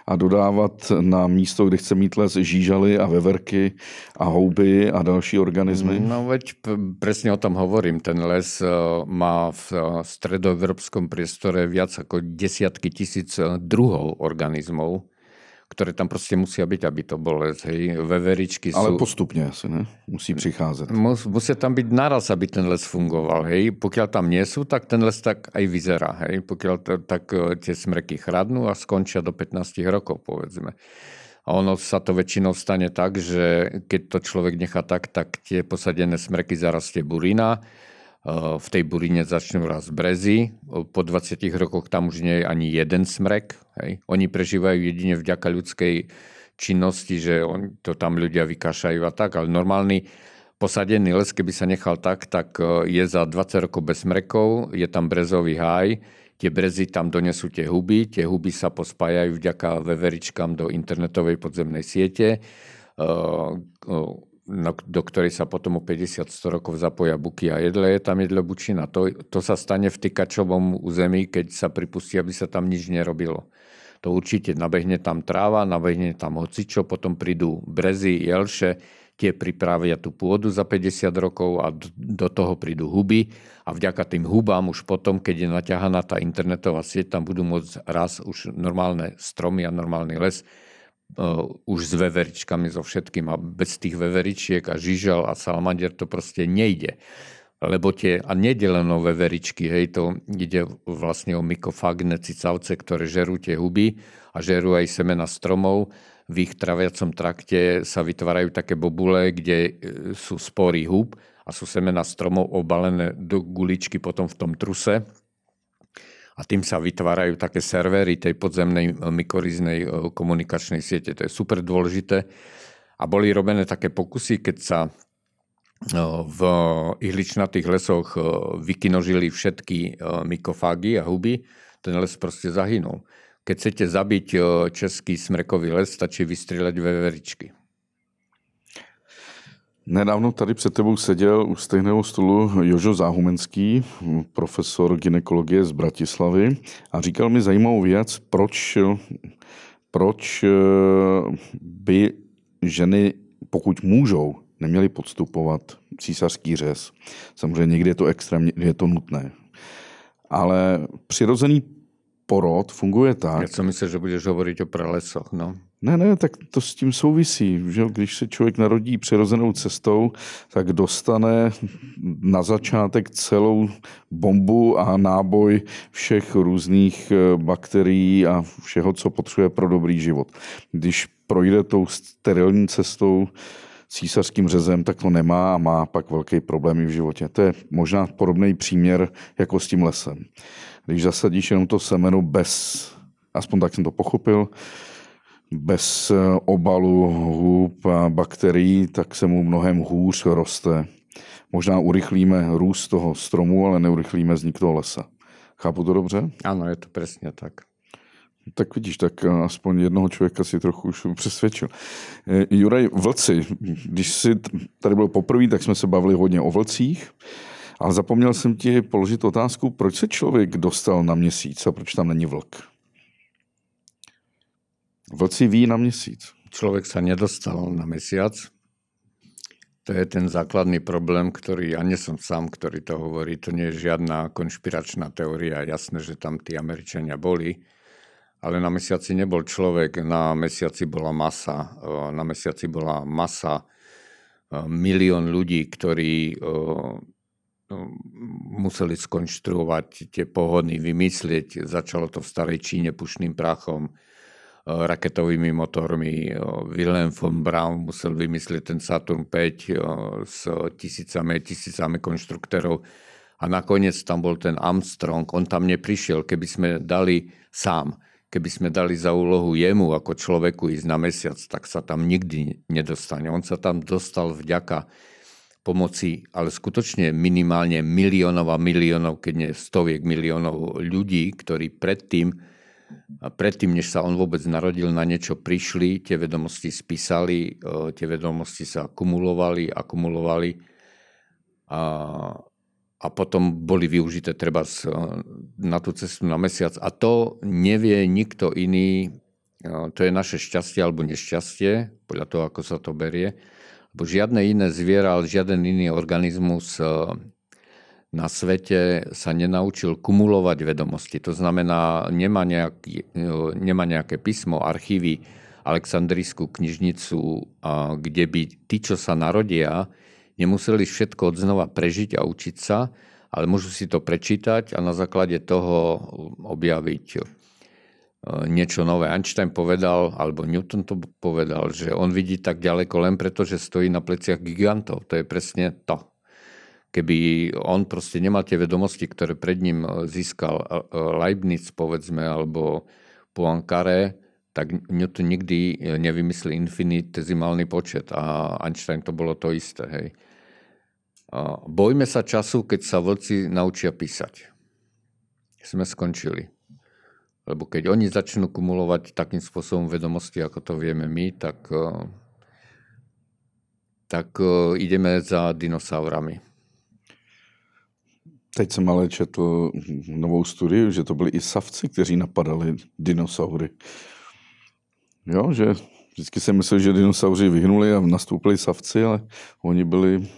[SPEAKER 1] a dodávat na místo, kde chce mít les žížaly a veverky a houby a další organismy.
[SPEAKER 2] No veď presne o tom hovorím. Ten les uh, má v stredoevropskom priestore viac ako desiatky tisíc druhov organizmov ktoré tam proste musia byť, aby to bol les. Hej. Veveričky sú...
[SPEAKER 1] Ale postupne asi, ne? Musí přicházet.
[SPEAKER 2] Mus, musia tam byť naraz, aby ten les fungoval. Hej. Pokiaľ tam nie sú, tak ten les tak aj vyzerá. Hej. Pokiaľ to, tak e, tie smreky chradnú a skončia do 15 rokov, povedzme. A ono sa to väčšinou stane tak, že keď to človek nechá tak, tak tie posadené smreky zarastie burina v tej burine začnú raz brezy. Po 20 rokoch tam už nie je ani jeden smrek. Hej. Oni prežívajú jedine vďaka ľudskej činnosti, že on, to tam ľudia vykašajú a tak, ale normálny posadený les, keby sa nechal tak, tak e, je za 20 rokov bez smrekov, je tam brezový háj, tie brezy tam donesú tie huby, tie huby sa pospájajú vďaka veveričkám do internetovej podzemnej siete. No, do ktorej sa potom o 50-100 rokov zapoja buky a jedle, je tam jedle bučina. To, to sa stane v tykačovom území, keď sa pripustí, aby sa tam nič nerobilo. To určite nabehne tam tráva, nabehne tam hocičo, potom prídu brezy, jelše, tie pripravia tú pôdu za 50 rokov a do toho prídu huby a vďaka tým hubám už potom, keď je naťahaná tá internetová sieť, tam budú môcť raz už normálne stromy a normálny les už s veveričkami so všetkým a bez tých veveričiek a žižal a salamander to proste nejde. Lebo tie, a nedeleno veveričky, hej, to ide vlastne o mykofagne cicavce, ktoré žerú tie huby a žerú aj semena stromov v ich traviacom trakte sa vytvárajú také bobule, kde e, sú spory hub a sú semena stromov obalené do guličky potom v tom truse. A tým sa vytvárajú také servery tej podzemnej e, mykoriznej e, komunikačnej siete. To je super dôležité. A boli robené také pokusy, keď sa v ihličnatých lesoch vykinožili všetky mykofágy a huby, ten les proste zahynul. Keď chcete zabiť český smrekový les, stačí vystřílet veveričky.
[SPEAKER 1] Nedávno tady před tebou seděl u stejného stolu Jožo Záhumenský, profesor ginekologie z Bratislavy a říkal mi zajímavou věc, proč, proč e, by ženy, pokud můžou, neměly podstupovat císařský řez. Samozřejmě někdy je to extrémně, je to nutné. Ale přirozený porod funguje tak.
[SPEAKER 2] Já jsem myslel, že budeš hovorit o pralesoch, no.
[SPEAKER 1] Ne, ne, tak to s tím souvisí. Že když se člověk narodí přirozenou cestou, tak dostane na začátek celou bombu a náboj všech různých eh, bakterií a všeho, co potřebuje pro dobrý život. Když projde tou sterilní cestou, císařským řezem, tak to nemá a má pak velký problémy v životě. To je možná podobný příměr jako s tím lesem. Když zasadíš jenom to semeno bez, aspoň tak jsem to pochopil, bez eh, obalu hub a bakterií, tak se mu mnohem hůř roste. Možná urychlíme růst toho stromu, ale neurychlíme vznik toho lesa. Chápu to dobře?
[SPEAKER 2] Ano, je to přesně tak.
[SPEAKER 1] Tak vidíš, tak aspoň jednoho člověka si trochu už přesvědčil. Eh, Juraj, vlci, když jsi tady byl poprvé, tak jsme se bavili hodně o vlcích. Ale zapomněl jsem ti položit otázku, proč se člověk dostal na měsíc a proč tam není vlk? Vlci ví na měsíc.
[SPEAKER 2] Člověk se nedostal na mesiac. To je ten základný problém, ktorý, ja nie som sám, ktorý to hovorí, to nie je žiadna konšpiračná teória. Jasné, že tam tí Američania boli, ale na mesiaci nebol človek, na mesiaci bola masa. Na mesiaci bola masa milión ľudí, ktorí No, museli skonštruovať tie pohony, vymyslieť. Začalo to v starej Číne pušným prachom, raketovými motormi. E, Wilhelm von Braun musel vymyslieť ten Saturn 5 e, s tisícami tisícami konštruktorov. A nakoniec tam bol ten Armstrong. On tam neprišiel, keby sme dali sám keby sme dali za úlohu jemu ako človeku ísť na mesiac, tak sa tam nikdy nedostane. On sa tam dostal vďaka pomoci, ale skutočne minimálne miliónov a miliónov, keď nie stoviek miliónov ľudí, ktorí predtým, predtým, než sa on vôbec narodil, na niečo prišli, tie vedomosti spísali, e, tie vedomosti sa akumulovali, akumulovali a, a potom boli využité treba na tú cestu na mesiac. A to nevie nikto iný, e, to je naše šťastie alebo nešťastie, podľa toho, ako sa to berie Bo žiadne iné zviera, ale žiaden iný organizmus e, na svete sa nenaučil kumulovať vedomosti. To znamená, nemá, nejaký, nemá nejaké písmo, archívy, Aleksandrijskú knižnicu, kde by tí, čo sa narodia, nemuseli všetko od znova prežiť a učiť sa, ale môžu si to prečítať a na základe toho objaviť E, niečo nové. Einstein povedal, alebo Newton to povedal, že on vidí tak ďaleko len preto, že stojí na pleciach gigantov. To je presne to. Keby on proste nemal tie vedomosti, ktoré pred ním e, získal e, Leibniz, povedzme, alebo Poincaré, tak Newton nikdy nevymyslí infinitezimálny počet a Einstein to bolo to isté. Hej. Bojme sa času, keď sa vlci naučia písať. Sme skončili. Lebo keď oni začnú kumulovať takým spôsobom vedomosti, ako to vieme my, tak, tak ideme za dinosaurami.
[SPEAKER 1] Teď jsem ale četl novou studii, že to byli i savci, kteří napadali dinosaury. Jo, že vždycky jsem myslel, že dinosauři vyhnuli a nastoupili savci, ale oni byli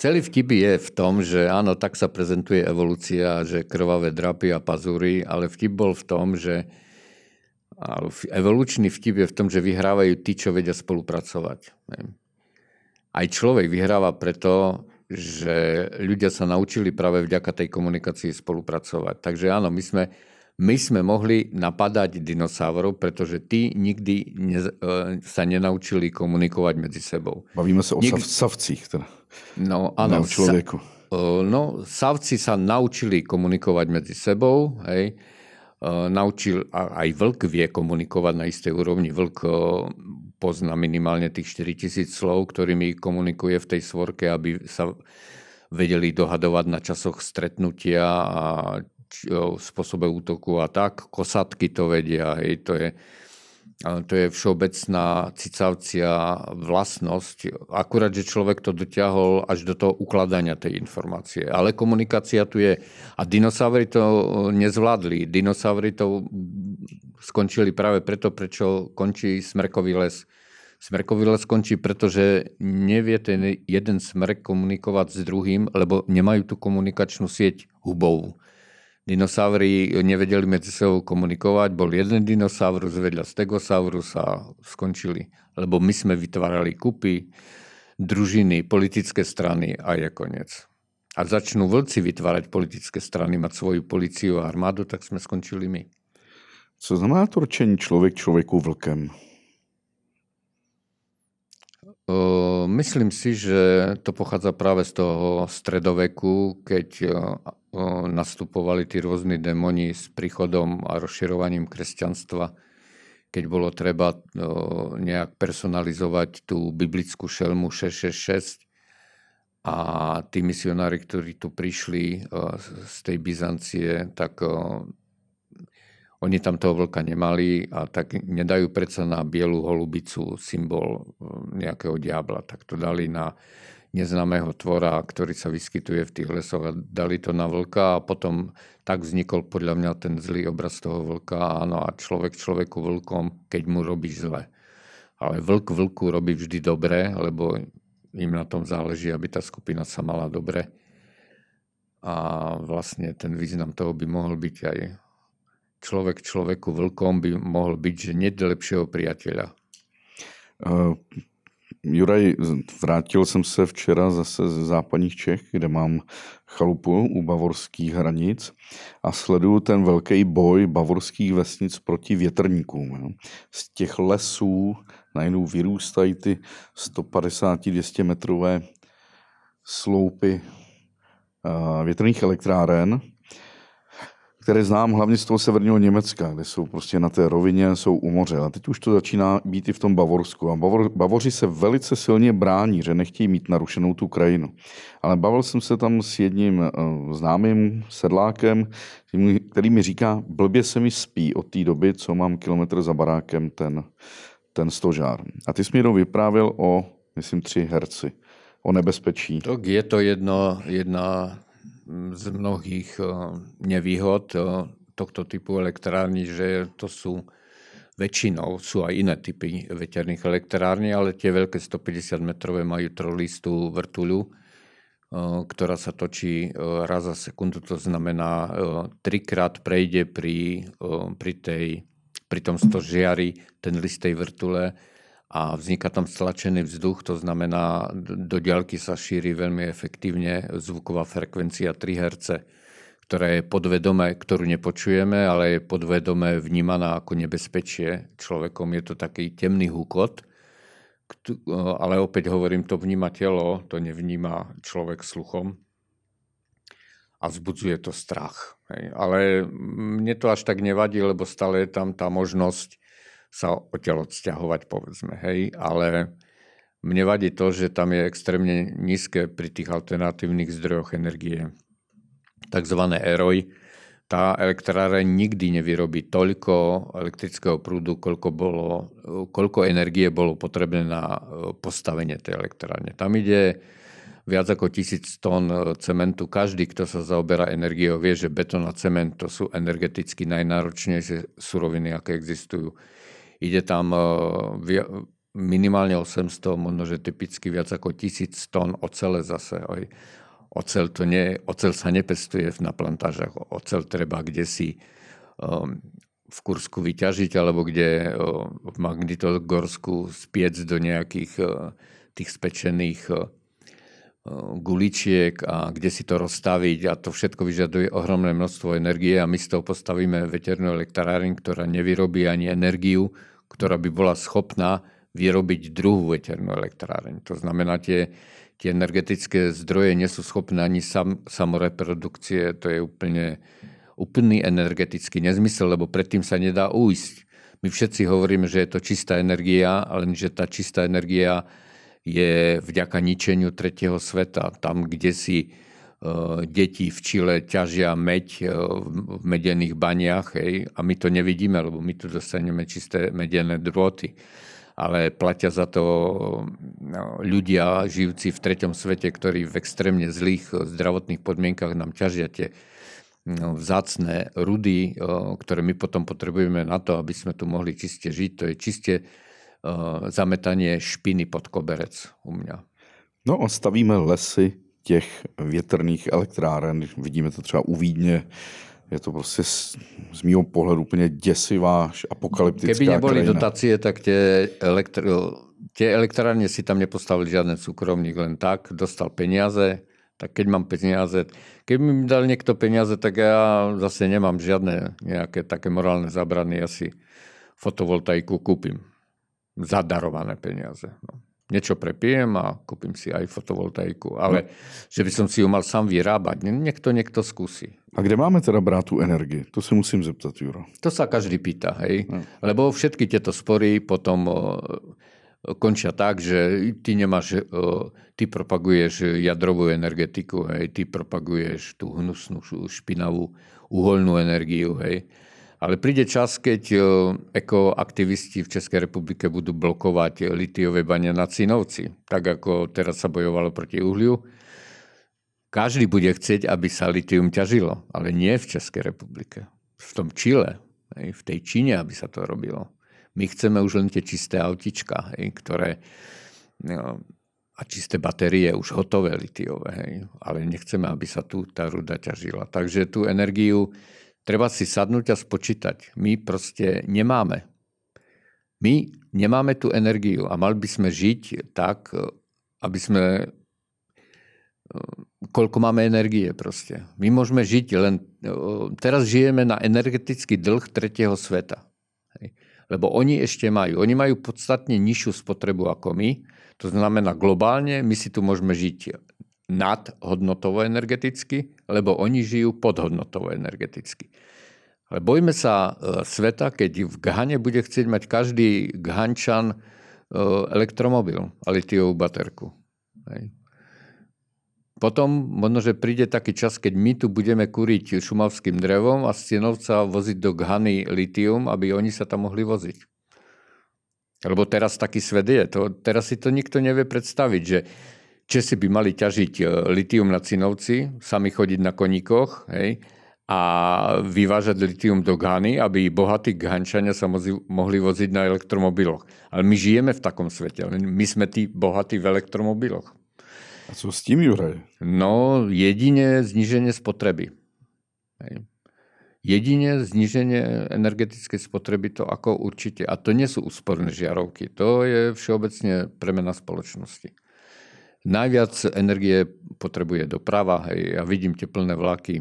[SPEAKER 2] Celý vtip je v tom, že áno, tak sa prezentuje evolúcia, že krvavé drapy a pazúry, ale vtip bol v tom, že evolučný vtip je v tom, že vyhrávajú tí, čo vedia spolupracovať. Aj človek vyhráva preto, že ľudia sa naučili práve vďaka tej komunikácii spolupracovať. Takže áno, my sme, my sme mohli napadať dinosaurov, pretože tí nikdy ne, e, sa nenaučili komunikovať medzi sebou.
[SPEAKER 1] Bavíme sa o Nik... savcích. Teda.
[SPEAKER 2] No áno.
[SPEAKER 1] Na človeku.
[SPEAKER 2] Sa, no, savci sa naučili komunikovať medzi sebou, hej. Naučil, aj vlk vie komunikovať na istej úrovni. Vlk pozná minimálne tých 4000 slov, ktorými komunikuje v tej svorke, aby sa vedeli dohadovať na časoch stretnutia a spôsobe útoku a tak. Kosatky to vedia, hej, to je to je všeobecná cicavcia vlastnosť. Akurát, že človek to dotiahol až do toho ukladania tej informácie. Ale komunikácia tu je. A dinosaury to nezvládli. Dinosaury to skončili práve preto, prečo končí smrkový les. Smrkový les končí, pretože nevie ten jeden smrk komunikovať s druhým, lebo nemajú tú komunikačnú sieť hubovú. Dinosaury nevedeli medzi sebou komunikovať, bol jeden dinosaurus vedľa stegosaurus a skončili. Lebo my sme vytvárali kupy, družiny, politické strany a je koniec. A začnú vlci vytvárať politické strany, mať svoju policiu a armádu, tak sme skončili my.
[SPEAKER 1] Co znamená to ročení člověk člověku vlkem?
[SPEAKER 2] Myslím si, že to pochádza práve z toho stredoveku, keď nastupovali tí rôzni démoni s príchodom a rozširovaním kresťanstva, keď bolo treba nejak personalizovať tú biblickú šelmu 666 a tí misionári, ktorí tu prišli z tej Byzancie, tak oni tam toho vlka nemali a tak nedajú predsa na bielu holubicu symbol nejakého diabla, tak to dali na neznámeho tvora, ktorý sa vyskytuje v tých lesoch a dali to na vlka a potom tak vznikol podľa mňa ten zlý obraz toho vlka. Áno, a človek človeku vlkom, keď mu robí zle. Ale vlk vlku robí vždy dobre, lebo im na tom záleží, aby tá skupina sa mala dobre. A vlastne ten význam toho by mohol byť aj človek človeku vlkom by mohol byť, že nie lepšieho priateľa.
[SPEAKER 1] Uh Juraj, vrátil jsem se včera zase z západních Čech, kde mám chalupu u bavorských hranic a sleduju ten velký boj bavorských vesnic proti větrníkům. Z těch lesů najednou vyrůstají ty 150-200 metrové sloupy větrných elektráren které znám hlavně z toho severního Německa, kde jsou prostě na té rovině, jsou u moře. A teď už to začíná být i v tom Bavorsku. A Bavor, Bavoři se velice silně brání, že nechtějí mít narušenou tu krajinu. Ale bavil jsem se tam s jedním uh, známým sedlákem, který mi říká, blbě se mi spí od té doby, co mám kilometr za barákem ten, ten stožár. A ty jsi mi jenom vyprávěl o, myslím, tři herci o nebezpečí.
[SPEAKER 2] Tak je to jedno, jedna z mnohých eh, nevýhod eh, tohto typu elektrární, že to sú väčšinou, sú aj iné typy veterných elektrární, ale tie veľké 150 metrové majú trolistú vrtuľu, eh, ktorá sa točí raz za sekundu, to znamená trikrát prejde pri, pri, tej, pri tom stožiari ten list tej vrtule a vzniká tam stlačený vzduch, to znamená, do ďalky sa šíri veľmi efektívne zvuková frekvencia 3 Hz, ktorá je podvedome, ktorú nepočujeme, ale je podvedome vnímaná ako nebezpečie človekom. Je to taký temný húkot, ale opäť hovorím, to vníma telo, to nevníma človek sluchom a vzbudzuje to strach. Ale mne to až tak nevadí, lebo stále je tam tá možnosť sa odtiaľ odsťahovať, povedzme. Hej? Ale mne vadí to, že tam je extrémne nízke pri tých alternatívnych zdrojoch energie. Takzvané EROI, tá elektráreň nikdy nevyrobí toľko elektrického prúdu, koľko, bolo, koľko energie bolo potrebné na postavenie tej elektrárne. Tam ide viac ako tisíc tón cementu. Každý, kto sa zaoberá energiou, vie, že betón a cement to sú energeticky najnáročnejšie suroviny, aké existujú. Ide tam minimálne 800, možno že typicky viac ako tisíc tón ocele zase. Ocel, to nie, ocel sa nepestuje na plantážach. Ocel treba kde si um, v Kursku vyťažiť, alebo kde uh, v Magnitogorsku spiec do nejakých uh, tých spečených uh, guličiek a kde si to rozstaviť a to všetko vyžaduje ohromné množstvo energie a my z toho postavíme veternú elektráreň, ktorá nevyrobí ani energiu, ktorá by bola schopná vyrobiť druhú veternú elektráreň. To znamená, tie tie energetické zdroje nie sú schopné ani sam, samoreprodukcie, to je úplne úplný energetický nezmysel, lebo predtým sa nedá ujsť. My všetci hovoríme, že je to čistá energia, ale že tá čistá energia je vďaka ničeniu tretieho sveta. Tam, kde si uh, deti v Čile ťažia meď uh, v medených baniach hej, a my to nevidíme, lebo my tu dostaneme čisté medené drôty ale platia za to no, ľudia žijúci v treťom svete, ktorí v extrémne zlých zdravotných podmienkach nám ťažia tie vzácne rudy, ktoré my potom potrebujeme na to, aby sme tu mohli čiste žiť. To je čiste zametanie špiny pod koberec u mňa.
[SPEAKER 1] No a stavíme lesy těch větrných elektráren. Vidíme to třeba u Vídně, je to prostě z, z mýho pohledu úplně děsivá apokalyptická
[SPEAKER 2] Keby neboli
[SPEAKER 1] krajina.
[SPEAKER 2] dotácie, tak tie, elektr- tie elektrárne si tam nepostavili žiaden súkromník, len tak, dostal peniaze, tak keď mám peniaze, keby mi dal niekto peniaze, tak ja zase nemám žiadne nejaké také morálne zabrany, ja si fotovoltaiku kúpim. Zadarované peniaze. No niečo prepijem a kúpim si aj fotovoltaiku. Ale no. že by som si ju mal sám vyrábať, nech to niekto skúsi.
[SPEAKER 1] A kde máme teda brát tú energii? To si musím zeptať, Juro.
[SPEAKER 2] To sa každý pýta, hej. No. Lebo všetky tieto spory potom končia tak, že ty nemáš, ty propaguješ jadrovú energetiku, hej, ty propaguješ tú hnusnú, špinavú uholnú energiu, hej. Ale príde čas, keď e, ekoaktivisti v Českej republike budú blokovať litiové bane na Cinovci, tak ako teraz sa bojovalo proti uhliu. Každý bude chcieť, aby sa litium ťažilo, ale nie v Českej republike. V tom Čile, v tej Číne, aby sa to robilo. My chceme už len tie čisté autička, ktoré no, a čisté batérie už hotové litiové, ale nechceme, aby sa tu tá ruda ťažila. Takže tú energiu treba si sadnúť a spočítať. My proste nemáme. My nemáme tú energiu a mali by sme žiť tak, aby sme koľko máme energie proste. My môžeme žiť len... Teraz žijeme na energetický dlh tretieho sveta. Lebo oni ešte majú. Oni majú podstatne nižšiu spotrebu ako my. To znamená globálne, my si tu môžeme žiť nadhodnotovo energeticky, lebo oni žijú podhodnotovo energeticky. Ale bojme sa e, sveta, keď v Ghane bude chcieť mať každý Ghančan e, elektromobil a litiovú baterku. Potom možno, že príde taký čas, keď my tu budeme kúriť šumavským drevom a z voziť do Ghany litium, aby oni sa tam mohli voziť. Lebo teraz taký svet je. To, teraz si to nikto nevie predstaviť, že Česi by mali ťažiť e, litium na Cinovci, sami chodiť na koníkoch hej, a vyvážať litium do Ghany, aby bohatí Ghančania sa mohli voziť na elektromobiloch. Ale my žijeme v takom svete. My sme tí bohatí v elektromobiloch.
[SPEAKER 1] A co s tím, Juraj?
[SPEAKER 2] No, jedine zniženie spotreby. Hej. Jedine zniženie energetickej spotreby to ako určite. A to nie sú úsporné žiarovky. To je všeobecne premena spoločnosti. Najviac energie potrebuje doprava. Hej. Ja vidím tie plné vlaky.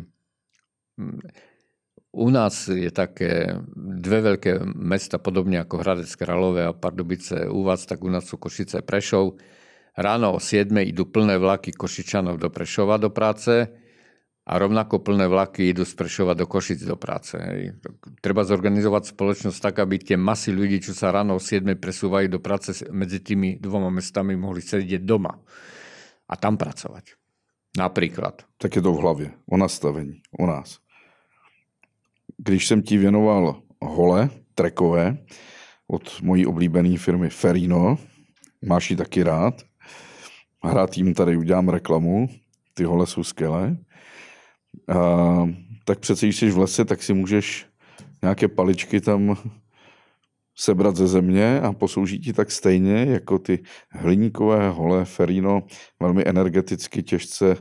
[SPEAKER 2] U nás je také dve veľké mesta, podobne ako Hradec Králové a Pardubice. U vás, tak u nás sú Košice Prešov. Ráno o 7 idú plné vlaky Košičanov do Prešova do práce a rovnako plné vlaky idú z Prešova do Košic do práce. Hej. Treba zorganizovať spoločnosť tak, aby tie masy ľudí, čo sa ráno o 7 presúvajú do práce medzi tými dvoma mestami, mohli sedieť doma a tam pracovať. Napríklad.
[SPEAKER 1] Tak je to v hlavě, o nastavení, o nás. když jsem ti věnoval hole trekové od mojí oblíbené firmy Ferino, máš ji taky rád, hrát jim tady udělám reklamu, ty hole jsou skvělé, tak přece, když jsi v lese, tak si můžeš nějaké paličky tam sebrat ze země a poslouží ti tak stejně jako ty hliníkové hole Ferino, velmi energeticky těžce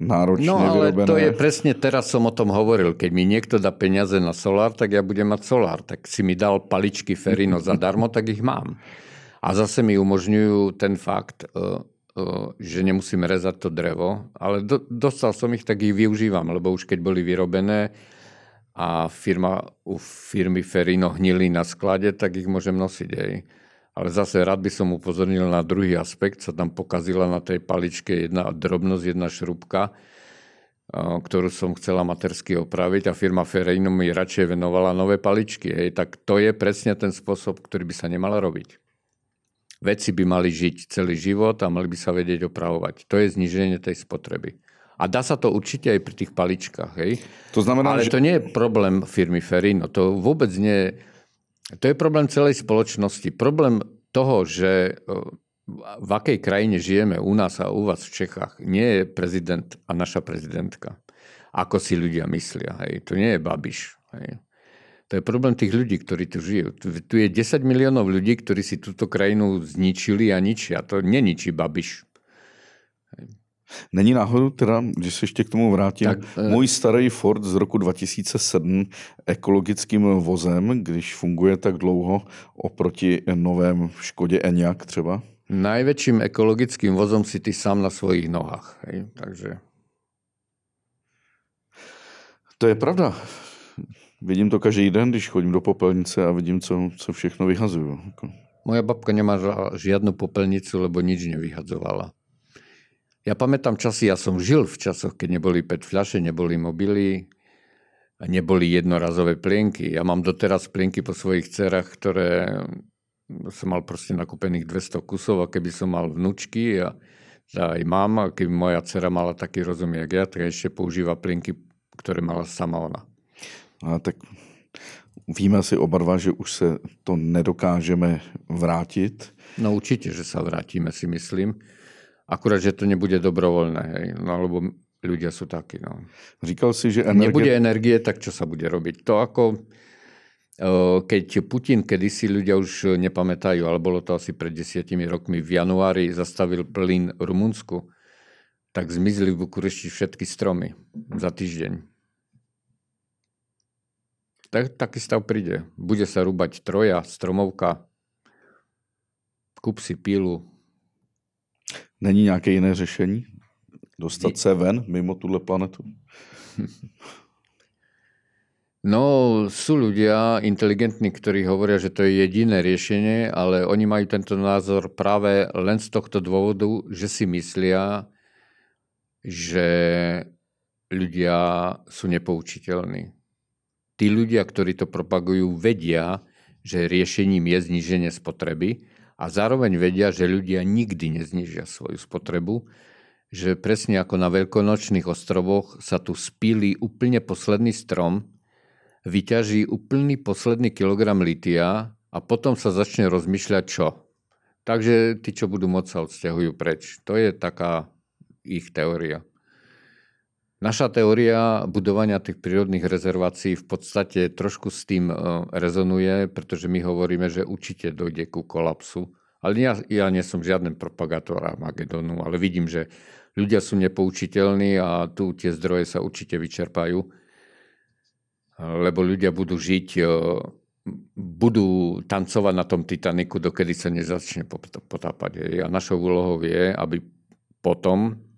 [SPEAKER 1] náročne
[SPEAKER 2] No ale
[SPEAKER 1] vyrobené.
[SPEAKER 2] to je presne, teraz som o tom hovoril. Keď mi niekto dá peniaze na solár, tak ja budem mať solár. Tak si mi dal paličky Ferino zadarmo, tak ich mám. A zase mi umožňujú ten fakt, e, e, že nemusím rezať to drevo, ale do, dostal som ich, tak ich využívam, lebo už keď boli vyrobené a firma, u firmy Ferino hnili na sklade, tak ich môžem nosiť. Aj. Ale zase rád by som upozornil na druhý aspekt, sa tam pokazila na tej paličke jedna drobnosť, jedna šrubka, ktorú som chcela matersky opraviť a firma Ferrino mi radšej venovala nové paličky. Hej. Tak to je presne ten spôsob, ktorý by sa nemal robiť. Veci by mali žiť celý život a mali by sa vedieť opravovať. To je zniženie tej spotreby. A dá sa to určite aj pri tých paličkách. Hej?
[SPEAKER 1] To znamená,
[SPEAKER 2] Ale
[SPEAKER 1] že...
[SPEAKER 2] to nie je problém firmy Ferino. To vôbec nie je to je problém celej spoločnosti. Problém toho, že v akej krajine žijeme u nás a u vás v Čechách, nie je prezident a naša prezidentka. Ako si ľudia myslia. Hej. To nie je Babiš. Hej. To je problém tých ľudí, ktorí tu žijú. Tu je 10 miliónov ľudí, ktorí si túto krajinu zničili a ničia. To neničí Babiš.
[SPEAKER 1] Není náhodou teda, když se ještě k tomu vrátím, tak, můj starý Ford z roku 2007 ekologickým vozem, když funguje tak dlouho oproti novém Škodě Enyaq třeba?
[SPEAKER 2] Najväčším ekologickým vozom si ty sám na svojich nohách. Hej? Takže...
[SPEAKER 1] To je pravda. Vidím to každý den, když chodím do popelnice a vidím, co, co všechno vyhazujú.
[SPEAKER 2] Moja babka nemá žiadnu popelnicu, lebo nič nevyhadzovala. Ja pamätám časy, ja som žil v časoch, keď neboli PET fľaše, neboli mobily, neboli jednorazové plienky. Ja mám doteraz plienky po svojich dcerách, ktoré som mal proste nakúpených 200 kusov a keby som mal vnúčky a aj mám, a keby moja dcera mala taký rozum, jak ja, tak ešte používa plienky, ktoré mala sama ona.
[SPEAKER 1] A tak víme si oba dva, že už se to nedokážeme vrátit.
[SPEAKER 2] No určite, že sa vrátime, si myslím. Akurát, že to nebude dobrovoľné, hej. No, lebo ľudia sú takí. No.
[SPEAKER 1] Říkal si, že energie...
[SPEAKER 2] Nebude energie, tak čo sa bude robiť? To ako keď Putin kedysi ľudia už nepamätajú, ale bolo to asi pred desiatimi rokmi, v januári zastavil plyn Rumunsku, tak zmizli v Bukurešti všetky stromy za týždeň. Tak, taký stav príde. Bude sa rúbať troja, stromovka, kup si pílu,
[SPEAKER 1] Není nějaké jiné řešení? Dostat se ven mimo tuhle planetu?
[SPEAKER 2] No, sú ľudia inteligentní, ktorí hovoria, že to je jediné riešenie, ale oni majú tento názor práve len z tohto dôvodu, že si myslia, že ľudia sú nepoučiteľní. Tí ľudia, ktorí to propagujú, vedia, že riešením je zníženie spotreby, a zároveň vedia, že ľudia nikdy neznižia svoju spotrebu, že presne ako na veľkonočných ostrovoch sa tu spíli úplne posledný strom, vyťaží úplný posledný kilogram litia a potom sa začne rozmýšľať čo. Takže tí, čo budú môcť, sa odsťahujú preč. To je taká ich teória. Naša teória budovania tých prírodných rezervácií v podstate trošku s tým e, rezonuje, pretože my hovoríme, že určite dojde ku kolapsu. Ale ja, ja nie som žiadny propagátor Magedonu, ale vidím, že ľudia sú nepoučiteľní a tu tie zdroje sa určite vyčerpajú. Lebo ľudia budú žiť, e, budú tancovať na tom Titaniku, dokedy sa nezačne potápať. A našou úlohou je, aby potom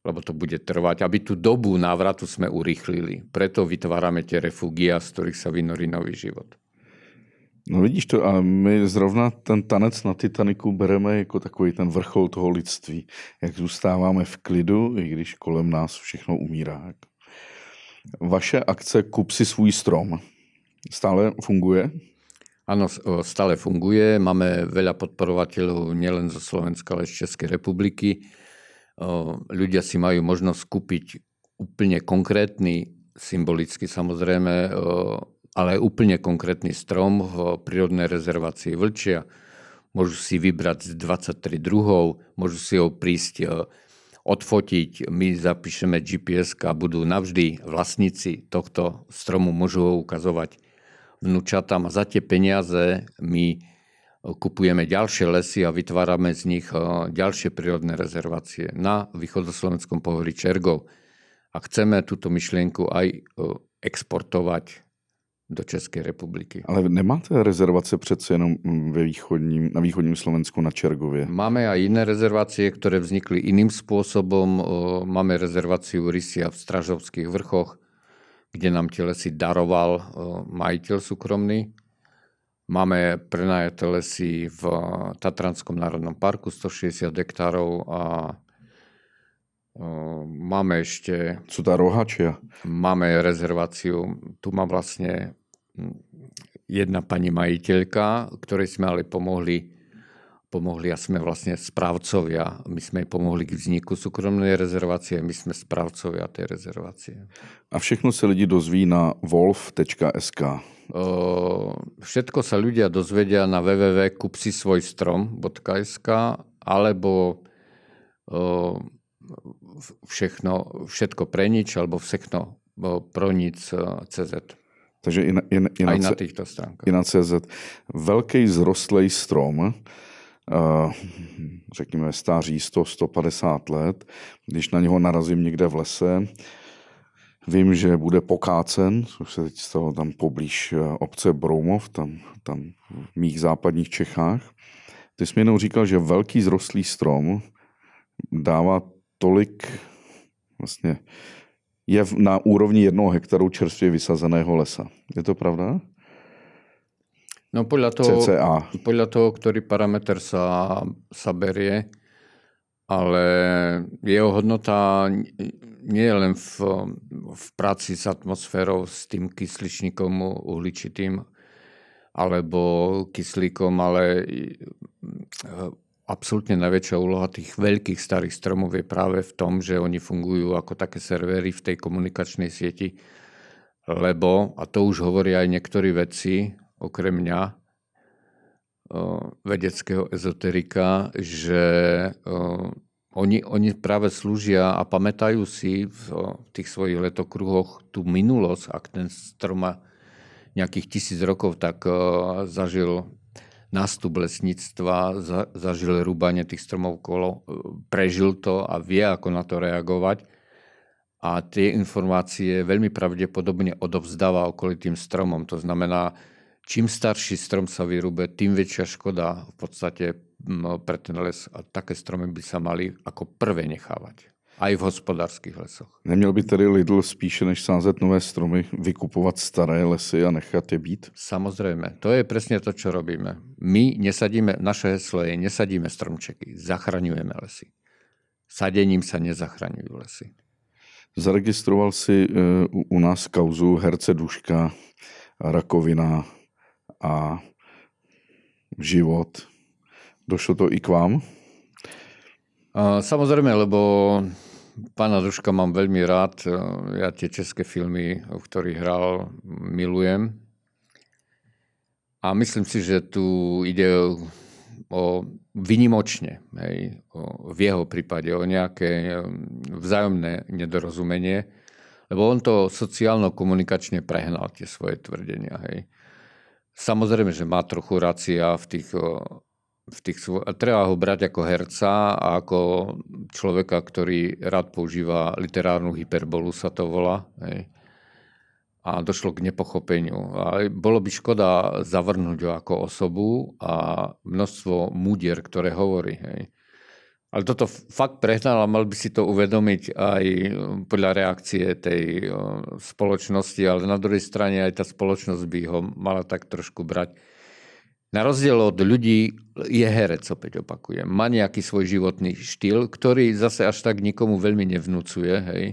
[SPEAKER 2] lebo to bude trvať, aby tú dobu návratu sme urýchlili. Preto vytvárame tie refugia, z ktorých sa vynorí nový život.
[SPEAKER 1] No vidíš to, a my zrovna ten tanec na Titaniku bereme jako takový ten vrchol toho lidství. Jak zůstáváme v klidu, i když kolem nás všechno umírá. Vaše akce Kup si svůj strom stále funguje?
[SPEAKER 2] Áno, stále funguje. Máme veľa podporovateľov nielen zo Slovenska, ale z Českej republiky ľudia si majú možnosť kúpiť úplne konkrétny symbolicky samozrejme, ale úplne konkrétny strom v prírodnej rezervácii Vlčia. Môžu si vybrať z 23 druhov, môžu si ho prísť odfotiť, my zapíšeme GPS a budú navždy vlastníci tohto stromu, môžu ho ukazovať vnúčatám a za tie peniaze my kupujeme ďalšie lesy a vytvárame z nich ďalšie prírodné rezervácie na východoslovenskom pohorí Čergov. A chceme túto myšlienku aj exportovať do České republiky.
[SPEAKER 1] Ale nemáte rezervace přece jenom ve východním, na východním Slovensku na Čergově?
[SPEAKER 2] Máme aj iné rezervácie, ktoré vznikli iným spôsobom. Máme rezerváciu Rysia v Stražovských vrchoch, kde nám tie lesy daroval majiteľ súkromný. Máme prenajaté lesy v Tatranskom národnom parku 160 hektárov a máme ešte...
[SPEAKER 1] Sú tá rohačia?
[SPEAKER 2] Máme rezerváciu, tu má vlastne jedna pani majiteľka, ktorej sme ale pomohli, pomohli a sme vlastne správcovia. My sme jej pomohli k vzniku súkromnej rezervácie, my sme správcovia tej rezervácie.
[SPEAKER 1] A všechno sa lidi dozví na wolf.sk.
[SPEAKER 2] Všetko sa ľudia dozvedia na www.kupsisvojstrom.sk alebo všechno, všetko pre nič alebo všechno pro nic CZ.
[SPEAKER 1] Takže i na, i, i
[SPEAKER 2] na, na týchto stránkach.
[SPEAKER 1] I na CZ. Velký zrostlý strom, uh, řekněme stáří 100-150 let, když na něho narazím někde v lese, vím, že bude pokácen, což se teď stalo tam poblíž eh, obce Broumov, tam, tam v mých západních Čechách. Ty jsi mi jenom říkal, že velký zrostlý strom dává tolik vlastně je na úrovni jednoho hektaru čerstvě vysazeného lesa. Je to pravda?
[SPEAKER 2] No podľa toho, CCA. podľa toho, ktorý parameter sa, sa berie, ale jeho hodnota nie je len v, v práci s atmosférou, s tým kysličníkom uhličitým alebo kyslíkom, ale absolútne najväčšia úloha tých veľkých starých stromov je práve v tom, že oni fungujú ako také servery v tej komunikačnej sieti, lebo, a to už hovoria aj niektorí vedci, okrem mňa, vedeckého ezoterika, že oni, oni práve slúžia a pamätajú si v, tých svojich letokruhoch tú minulosť, ak ten strom má nejakých tisíc rokov, tak zažil nástup lesníctva, zažil rúbanie tých stromov kolo, prežil to a vie, ako na to reagovať. A tie informácie veľmi pravdepodobne odovzdáva okolitým stromom. To znamená, čím starší strom sa vyrúbe, tým väčšia škoda v podstate pre ten les. A také stromy by sa mali ako prvé nechávať. Aj v hospodárských lesoch.
[SPEAKER 1] Neměl by tedy Lidl spíše než sázet nové stromy, vykupovat staré lesy a nechat je být?
[SPEAKER 2] Samozrejme. To je presne to, čo robíme. My nesadíme, naše heslo je, nesadíme stromčeky, zachraňujeme lesy. Sadením sa nezachraňujú lesy.
[SPEAKER 1] Zaregistroval si e, u nás kauzu herce Duška, rakovina a život. Došlo to i k vám?
[SPEAKER 2] Samozrejme, lebo Pána Duška mám veľmi rád. Ja tie české filmy, v ktorých hral, milujem. A myslím si, že tu ide o vynimočne, hej, o, v jeho prípade, o nejaké vzájomné nedorozumenie, lebo on to sociálno-komunikačne prehnal, tie svoje tvrdenia. Hej. Samozrejme, že má trochu racia v tých v tých, treba ho brať ako herca a ako človeka, ktorý rád používa literárnu hyperbolu, sa to volá. Hej. A došlo k nepochopeniu. A bolo by škoda zavrhnúť ho ako osobu a množstvo múdier, ktoré hovorí. Hej. Ale toto fakt prehnal a mal by si to uvedomiť aj podľa reakcie tej spoločnosti, ale na druhej strane aj tá spoločnosť by ho mala tak trošku brať na rozdiel od ľudí je herec, opäť opakujem. Má nejaký svoj životný štýl, ktorý zase až tak nikomu veľmi nevnúcuje. Hej.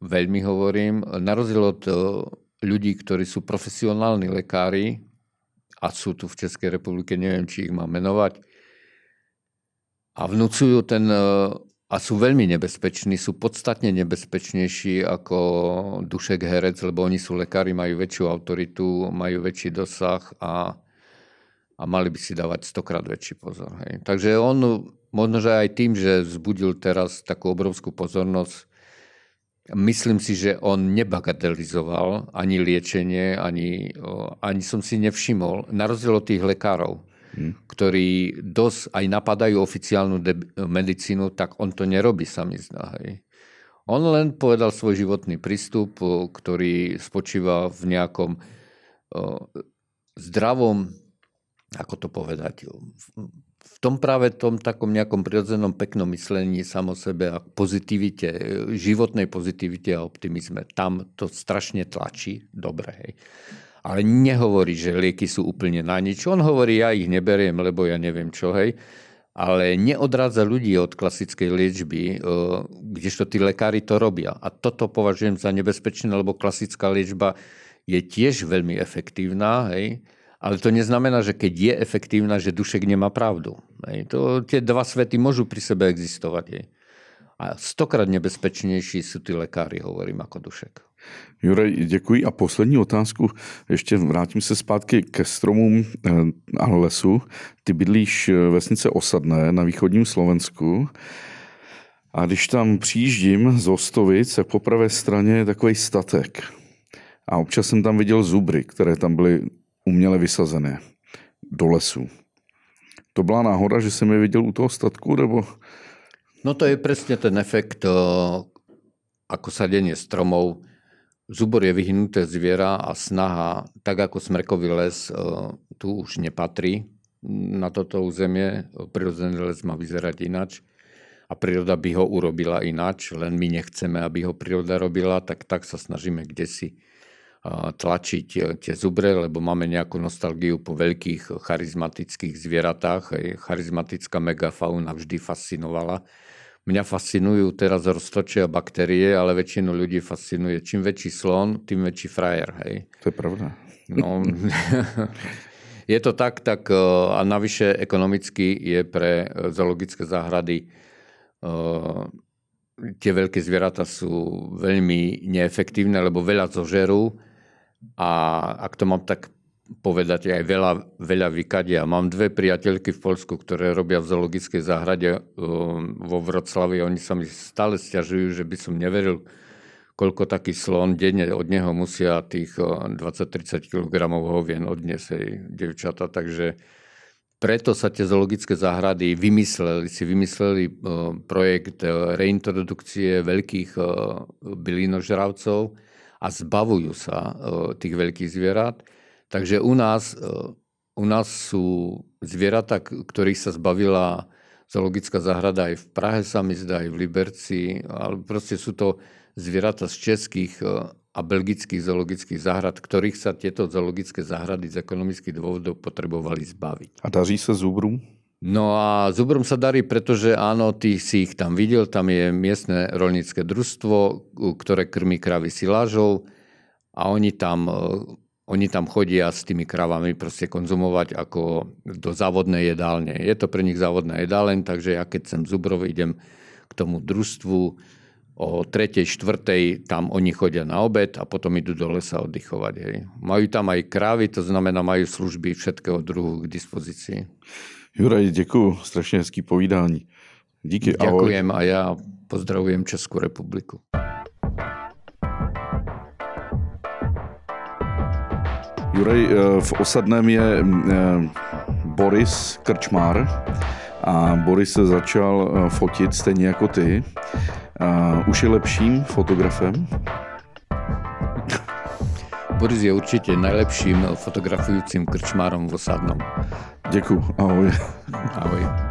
[SPEAKER 2] Veľmi hovorím. Na rozdiel od ľudí, ktorí sú profesionálni lekári, a sú tu v Českej republike, neviem, či ich mám menovať, a vnúcujú ten o, a sú veľmi nebezpeční, sú podstatne nebezpečnejší ako Dušek Herec, lebo oni sú lekári, majú väčšiu autoritu, majú väčší dosah a, a mali by si dávať stokrát väčší pozor. Hej. Takže on, možno, že aj tým, že vzbudil teraz takú obrovskú pozornosť, myslím si, že on nebagatelizoval ani liečenie, ani, ani som si nevšimol, na rozdiel od tých lekárov, hmm. ktorí dosť aj napadajú oficiálnu medicínu, tak on to nerobí, sa mi zdá. Hej. On len povedal svoj životný prístup, ktorý spočíva v nejakom zdravom, ako to povedať, v tom práve tom takom nejakom prirodzenom peknom myslení samo sebe a pozitivite, životnej pozitivite a optimizme. Tam to strašne tlačí. Dobre, hej ale nehovorí, že lieky sú úplne na nič. On hovorí, ja ich neberiem, lebo ja neviem čo, hej. Ale neodrádza ľudí od klasickej liečby, e, kdežto tí lekári to robia. A toto považujem za nebezpečné, lebo klasická liečba je tiež veľmi efektívna, hej. Ale to neznamená, že keď je efektívna, že dušek nemá pravdu. Hej. To, tie dva svety môžu pri sebe existovať. Hej. A stokrát nebezpečnější jsou ty lekáry, hovorím jako dušek.
[SPEAKER 1] Juraj, děkuji. A poslední otázku, ještě vrátím se zpátky ke stromům eh, a lesu. Ty bydlíš eh, vesnice Osadné na východním Slovensku. A když tam přijíždím z Ostovic, tak po pravé straně je takový statek. A občas jsem tam viděl zubry, které tam byly uměle vysazené do lesu. To byla náhoda, že jsem je viděl u toho statku, nebo
[SPEAKER 2] No to je presne ten efekt ako sadenie stromov. Zubor je vyhnuté zviera a snaha, tak ako smrekový les, tu už nepatrí na toto územie. Prirodzený les má vyzerať inač a príroda by ho urobila inač, len my nechceme, aby ho príroda robila, tak tak sa snažíme kde si tlačiť tie zubre, lebo máme nejakú nostalgiu po veľkých charizmatických zvieratách. Charizmatická megafauna vždy fascinovala Mňa fascinujú teraz roztočia baktérie, ale väčšinu ľudí fascinuje. Čím väčší slon, tým väčší frajer. Hej.
[SPEAKER 1] To je pravda.
[SPEAKER 2] No, je to tak, tak e, a navyše ekonomicky je pre e, zoologické záhrady uh, tie veľké zvieratá sú veľmi neefektívne, lebo veľa zožerú a ak to mám tak povedať aj veľa, veľa vykadia. Mám dve priateľky v Polsku, ktoré robia v zoologickej záhrade um, vo Vroclavi. Oni sa mi stále stiažujú, že by som neveril, koľko taký slon denne od neho musia tých 20-30 kg hovien odniesť devčata. Takže preto sa tie zoologické záhrady vymysleli, si vymysleli projekt uh, reintrodukcie veľkých bylinožravcov a zbavujú sa tých veľkých zvierat. Takže u nás, e, u nás sú zvieratá, ktorých sa zbavila zoologická záhrada aj v Prahe sa mi zdá, aj v Liberci, ale proste sú to zvieratá z českých e, a belgických zoologických záhrad, ktorých sa tieto zoologické záhrady z ekonomických dôvodov potrebovali zbaviť.
[SPEAKER 1] A daří sa zúbrum?
[SPEAKER 2] No a zubrom sa darí, pretože áno, ty si ich tam videl, tam je miestne rolnícke družstvo, ktoré krmí kravy silážou a oni tam e, oni tam chodia s tými kravami proste konzumovať ako do závodnej jedálne. Je to pre nich závodná jedáleň, takže ja keď sem Zubrov idem k tomu družstvu o tretej, štvrtej, tam oni chodia na obed a potom idú do lesa oddychovať. Hej. Majú tam aj krávy, to znamená majú služby všetkého druhu k dispozícii.
[SPEAKER 1] Juraj, děkuji, strašně hezký povídání. Díky,
[SPEAKER 2] Ďakujem ahoj. a ja pozdravujem Českú republiku.
[SPEAKER 1] Juraj, eh, v Osadném je eh, Boris Krčmár a Boris se začal eh, fotit stejně jako ty. Už je lepším fotografem?
[SPEAKER 2] Boris je určitě najlepším fotografujícím krčmárom v Osadnom.
[SPEAKER 1] Děkuji, ahoj.
[SPEAKER 2] Ahoj.